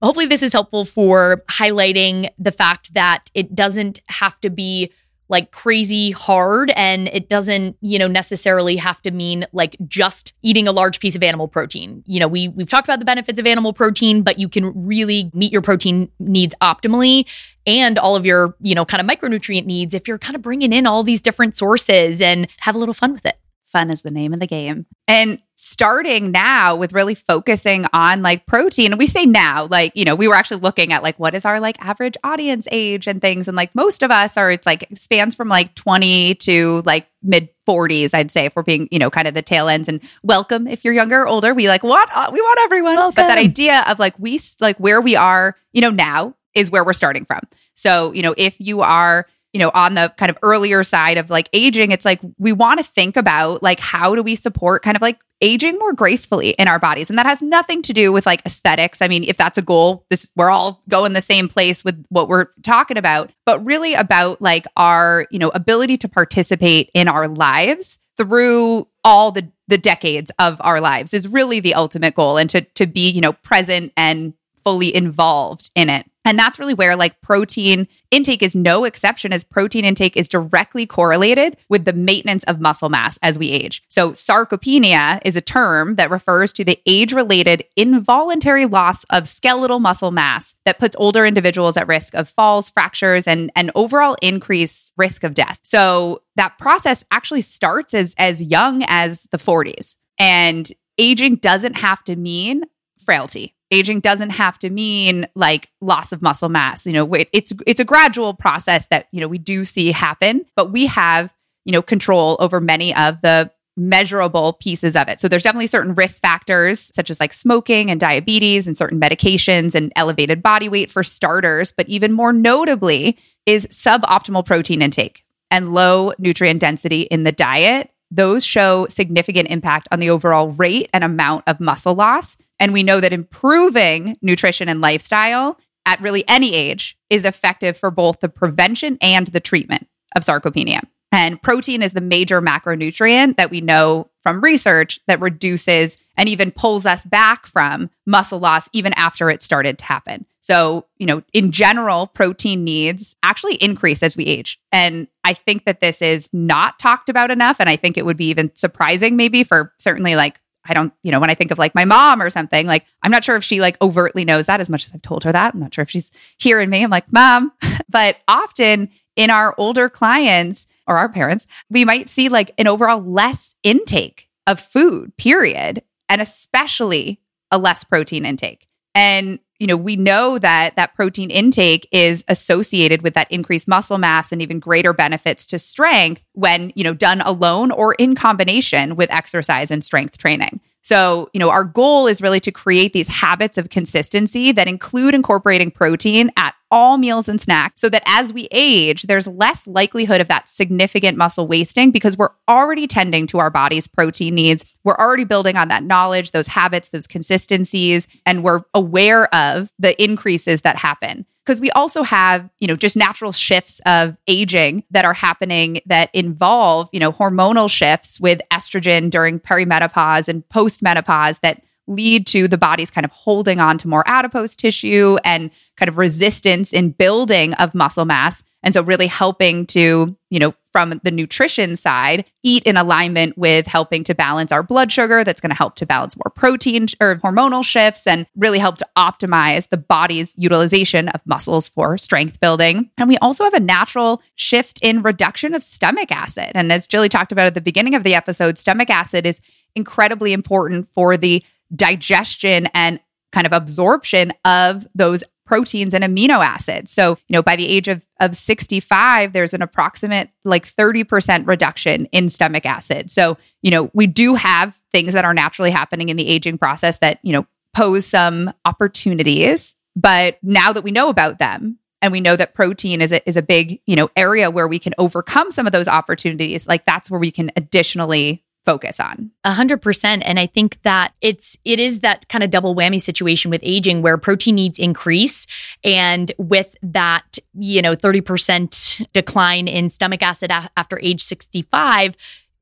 Hopefully, this is helpful for highlighting the fact that it doesn't have to be like crazy hard and it doesn't you know necessarily have to mean like just eating a large piece of animal protein. You know we we've talked about the benefits of animal protein but you can really meet your protein needs optimally and all of your you know kind of micronutrient needs if you're kind of bringing in all these different sources and have a little fun with it fun is the name of the game. And starting now with really focusing on like protein, and we say now, like, you know, we were actually looking at like what is our like average audience age and things. And like most of us are, it's like spans from like 20 to like mid 40s, I'd say, if we're being, you know, kind of the tail ends. And welcome if you're younger or older. We like, what? Uh, we want everyone. Welcome. But that idea of like, we like where we are, you know, now is where we're starting from. So, you know, if you are, you know, on the kind of earlier side of like aging, it's like we want to think about like how do we support kind of like aging more gracefully in our bodies. And that has nothing to do with like aesthetics. I mean, if that's a goal, this we're all going the same place with what we're talking about, but really about like our, you know, ability to participate in our lives through all the the decades of our lives is really the ultimate goal and to to be, you know, present and fully involved in it. And that's really where like protein intake is no exception as protein intake is directly correlated with the maintenance of muscle mass as we age. So sarcopenia is a term that refers to the age-related involuntary loss of skeletal muscle mass that puts older individuals at risk of falls, fractures and an overall increased risk of death. So that process actually starts as as young as the 40s. And aging doesn't have to mean frailty aging doesn't have to mean like loss of muscle mass. You know, it's it's a gradual process that, you know, we do see happen, but we have, you know, control over many of the measurable pieces of it. So there's definitely certain risk factors such as like smoking and diabetes and certain medications and elevated body weight for starters, but even more notably is suboptimal protein intake and low nutrient density in the diet. Those show significant impact on the overall rate and amount of muscle loss. And we know that improving nutrition and lifestyle at really any age is effective for both the prevention and the treatment of sarcopenia. And protein is the major macronutrient that we know from research that reduces and even pulls us back from muscle loss even after it started to happen. So, you know, in general, protein needs actually increase as we age. And I think that this is not talked about enough. And I think it would be even surprising, maybe for certainly like I don't, you know, when I think of like my mom or something, like I'm not sure if she like overtly knows that as much as I've told her that. I'm not sure if she's hearing me. I'm like, mom. <laughs> but often in our older clients or our parents, we might see like an overall less intake of food, period, and especially a less protein intake. And you know, we know that that protein intake is associated with that increased muscle mass and even greater benefits to strength when, you know, done alone or in combination with exercise and strength training. So, you know, our goal is really to create these habits of consistency that include incorporating protein at all meals and snacks so that as we age, there's less likelihood of that significant muscle wasting because we're already tending to our body's protein needs. We're already building on that knowledge, those habits, those consistencies, and we're aware of the increases that happen because we also have, you know, just natural shifts of aging that are happening that involve, you know, hormonal shifts with estrogen during perimenopause and postmenopause that lead to the body's kind of holding on to more adipose tissue and kind of resistance in building of muscle mass. And so, really helping to, you know, from the nutrition side, eat in alignment with helping to balance our blood sugar. That's going to help to balance more protein or hormonal shifts and really help to optimize the body's utilization of muscles for strength building. And we also have a natural shift in reduction of stomach acid. And as Jilly talked about at the beginning of the episode, stomach acid is incredibly important for the digestion and kind of absorption of those proteins and amino acids. So, you know, by the age of, of 65, there's an approximate like 30% reduction in stomach acid. So, you know, we do have things that are naturally happening in the aging process that, you know, pose some opportunities. But now that we know about them, and we know that protein is a, is a big you know area where we can overcome some of those opportunities like that's where we can additionally focus on. A hundred percent. And I think that it's it is that kind of double whammy situation with aging where protein needs increase. And with that, you know, 30% decline in stomach acid a- after age 65,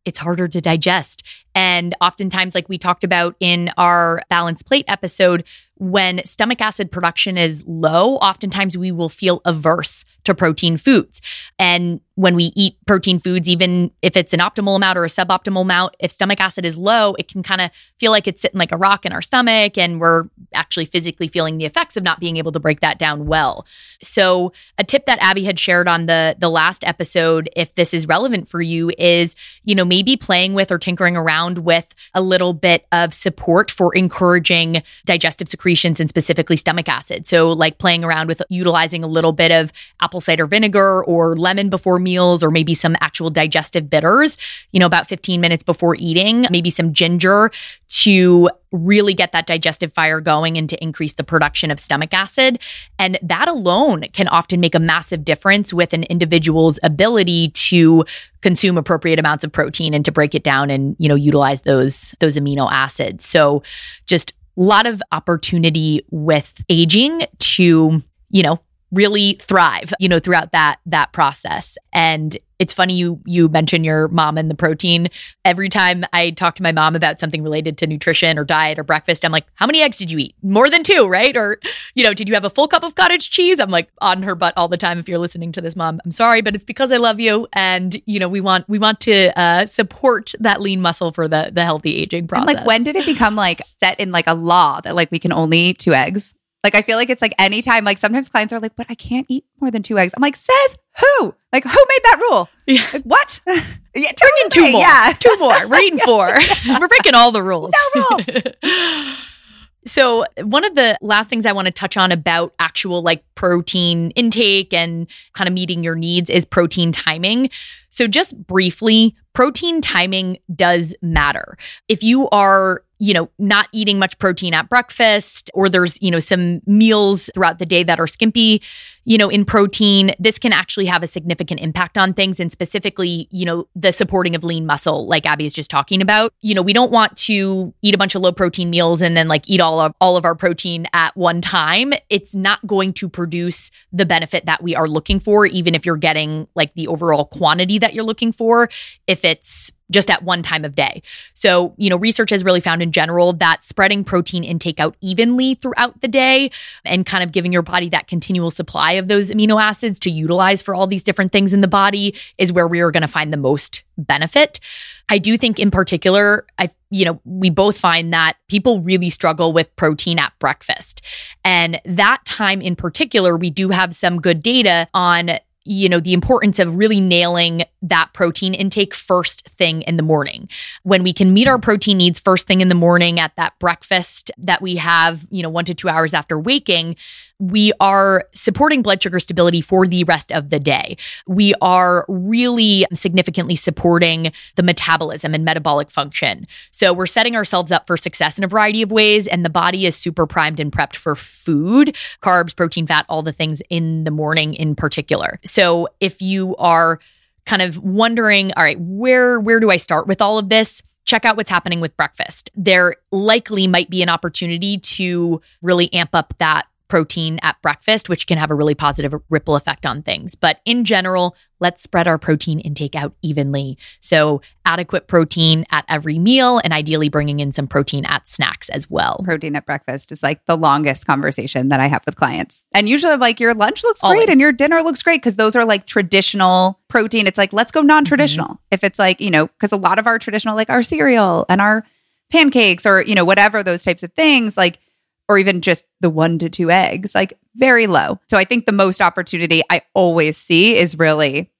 it's harder to digest. And oftentimes, like we talked about in our balance plate episode, when stomach acid production is low, oftentimes we will feel averse to protein foods. And when we eat protein foods, even if it's an optimal amount or a suboptimal amount, if stomach acid is low, it can kind of feel like it's sitting like a rock in our stomach and we're actually physically feeling the effects of not being able to break that down well. So, a tip that Abby had shared on the the last episode if this is relevant for you is, you know, maybe playing with or tinkering around with a little bit of support for encouraging digestive secretions and specifically stomach acid. So, like playing around with utilizing a little bit of apple cider vinegar or lemon before meals, or maybe some actual digestive bitters, you know, about 15 minutes before eating, maybe some ginger to really get that digestive fire going and to increase the production of stomach acid. And that alone can often make a massive difference with an individual's ability to consume appropriate amounts of protein and to break it down and, you know, utilize those those amino acids. So just a lot of opportunity with aging to, you know, really thrive you know throughout that that process. And it's funny you you mention your mom and the protein. Every time i talk to my mom about something related to nutrition or diet or breakfast i'm like how many eggs did you eat? More than two right? Or you know did you have a full cup of cottage cheese? I'm like on her butt all the time if you're listening to this mom. I'm sorry but it's because i love you. And you know we want we want to uh, support that lean muscle for the the healthy aging process and like when did it become like set in like a law that like we can only eat two eggs like I feel like it's like anytime, like sometimes clients are like, but I can't eat more than two eggs. I'm like, says who? Like who made that rule? Yeah. Like, what? <laughs> yeah, in <laughs> two more. Yeah. two more. We're eating four. <laughs> We're breaking all the rules. No rules. So, one of the last things I want to touch on about actual like protein intake and kind of meeting your needs is protein timing. So, just briefly, protein timing does matter. If you are you know, not eating much protein at breakfast, or there's, you know, some meals throughout the day that are skimpy, you know, in protein, this can actually have a significant impact on things. And specifically, you know, the supporting of lean muscle, like Abby is just talking about. You know, we don't want to eat a bunch of low protein meals and then like eat all of all of our protein at one time. It's not going to produce the benefit that we are looking for, even if you're getting like the overall quantity that you're looking for. If it's just at one time of day. So, you know, research has really found in general that spreading protein intake out evenly throughout the day and kind of giving your body that continual supply of those amino acids to utilize for all these different things in the body is where we are going to find the most benefit. I do think in particular, I you know, we both find that people really struggle with protein at breakfast. And that time in particular, we do have some good data on you know, the importance of really nailing that protein intake first thing in the morning. When we can meet our protein needs first thing in the morning at that breakfast that we have, you know, one to two hours after waking, we are supporting blood sugar stability for the rest of the day. We are really significantly supporting the metabolism and metabolic function. So we're setting ourselves up for success in a variety of ways, and the body is super primed and prepped for food, carbs, protein, fat, all the things in the morning in particular. So if you are kind of wondering, all right, where where do I start with all of this? check out what's happening with breakfast. There likely might be an opportunity to really amp up that protein at breakfast, which can have a really positive ripple effect on things. But in general, let's spread our protein intake out evenly. So, adequate protein at every meal and ideally bringing in some protein at snacks as well. Protein at breakfast is like the longest conversation that I have with clients. And usually, I'm like, your lunch looks Always. great and your dinner looks great because those are like traditional protein. It's like, let's go non traditional. Mm-hmm. If it's like, you know, because a lot of our traditional, like our cereal and our pancakes or, you know, whatever those types of things, like, or even just the one to two eggs, like very low. So I think the most opportunity I always see is really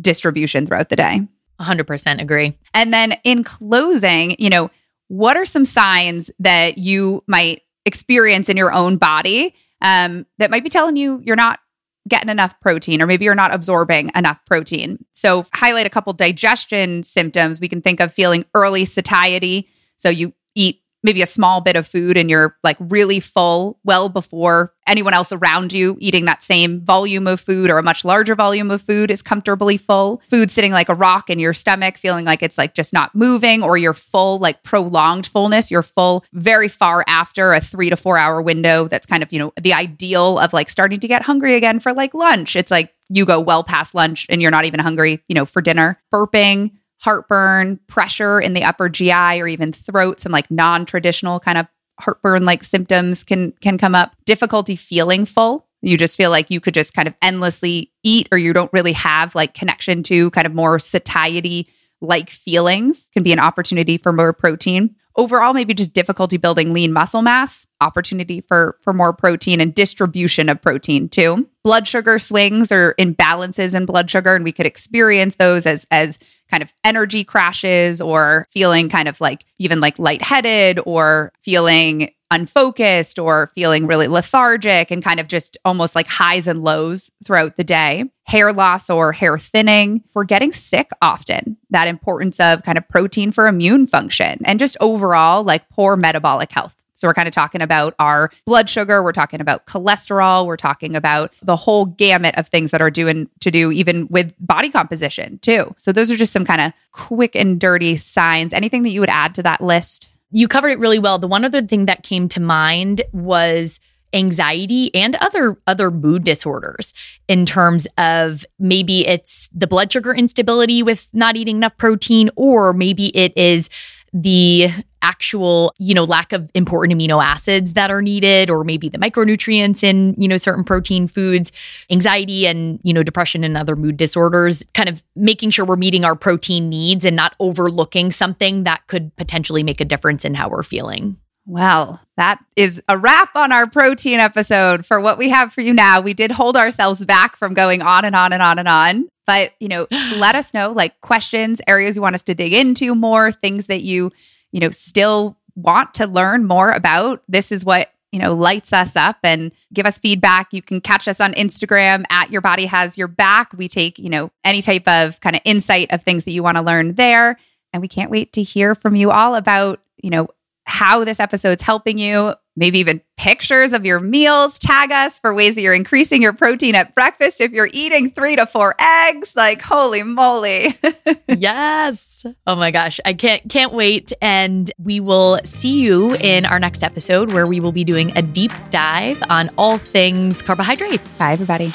distribution throughout the day. 100% agree. And then in closing, you know, what are some signs that you might experience in your own body um, that might be telling you you're not getting enough protein or maybe you're not absorbing enough protein? So, highlight a couple digestion symptoms. We can think of feeling early satiety. So, you eat maybe a small bit of food and you're like really full well before anyone else around you eating that same volume of food or a much larger volume of food is comfortably full. Food sitting like a rock in your stomach, feeling like it's like just not moving, or you're full, like prolonged fullness. You're full very far after a three to four hour window. That's kind of, you know, the ideal of like starting to get hungry again for like lunch. It's like you go well past lunch and you're not even hungry, you know, for dinner. Burping, heartburn, pressure in the upper GI or even throat, some like non-traditional kind of heartburn like symptoms can can come up. Difficulty feeling full. You just feel like you could just kind of endlessly eat or you don't really have like connection to kind of more satiety like feelings can be an opportunity for more protein overall maybe just difficulty building lean muscle mass opportunity for for more protein and distribution of protein too blood sugar swings or imbalances in blood sugar and we could experience those as as kind of energy crashes or feeling kind of like even like lightheaded or feeling unfocused or feeling really lethargic and kind of just almost like highs and lows throughout the day. Hair loss or hair thinning, for getting sick often, that importance of kind of protein for immune function and just overall like poor metabolic health. So we're kind of talking about our blood sugar, we're talking about cholesterol, we're talking about the whole gamut of things that are doing to do even with body composition too. So those are just some kind of quick and dirty signs. Anything that you would add to that list? You covered it really well. The one other thing that came to mind was anxiety and other other mood disorders in terms of maybe it's the blood sugar instability with not eating enough protein or maybe it is the actual, you know, lack of important amino acids that are needed, or maybe the micronutrients in, you know, certain protein foods, anxiety and, you know, depression and other mood disorders, kind of making sure we're meeting our protein needs and not overlooking something that could potentially make a difference in how we're feeling. Well, that is a wrap on our protein episode for what we have for you now. We did hold ourselves back from going on and on and on and on. But, you know, <gasps> let us know like questions, areas you want us to dig into more, things that you, you know, still want to learn more about, this is what you know lights us up and give us feedback. You can catch us on instagram at your body has your back. We take you know any type of kind of insight of things that you want to learn there. And we can't wait to hear from you all about you know how this episode's helping you, maybe even pictures of your meals. Tag us for ways that you're increasing your protein at breakfast. If you're eating three to four eggs, like holy moly. <laughs> yes. Oh my gosh. I can't can't wait. And we will see you in our next episode where we will be doing a deep dive on all things carbohydrates. Bye everybody.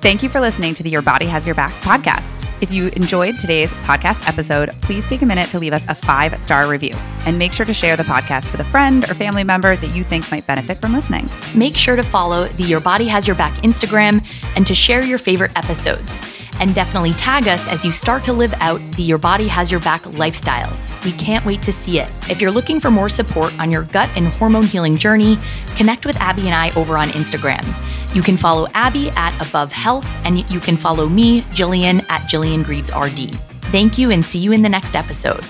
Thank you for listening to the Your Body Has Your Back podcast. If you enjoyed today's podcast episode, please take a minute to leave us a five star review and make sure to share the podcast with a friend or family member that you think might benefit from listening. Make sure to follow the Your Body Has Your Back Instagram and to share your favorite episodes. And definitely tag us as you start to live out the Your Body Has Your Back lifestyle. We can't wait to see it. If you're looking for more support on your gut and hormone healing journey, connect with Abby and I over on Instagram. You can follow Abby at Above Health, and you can follow me, Jillian, at Jillian Greaves RD. Thank you and see you in the next episode.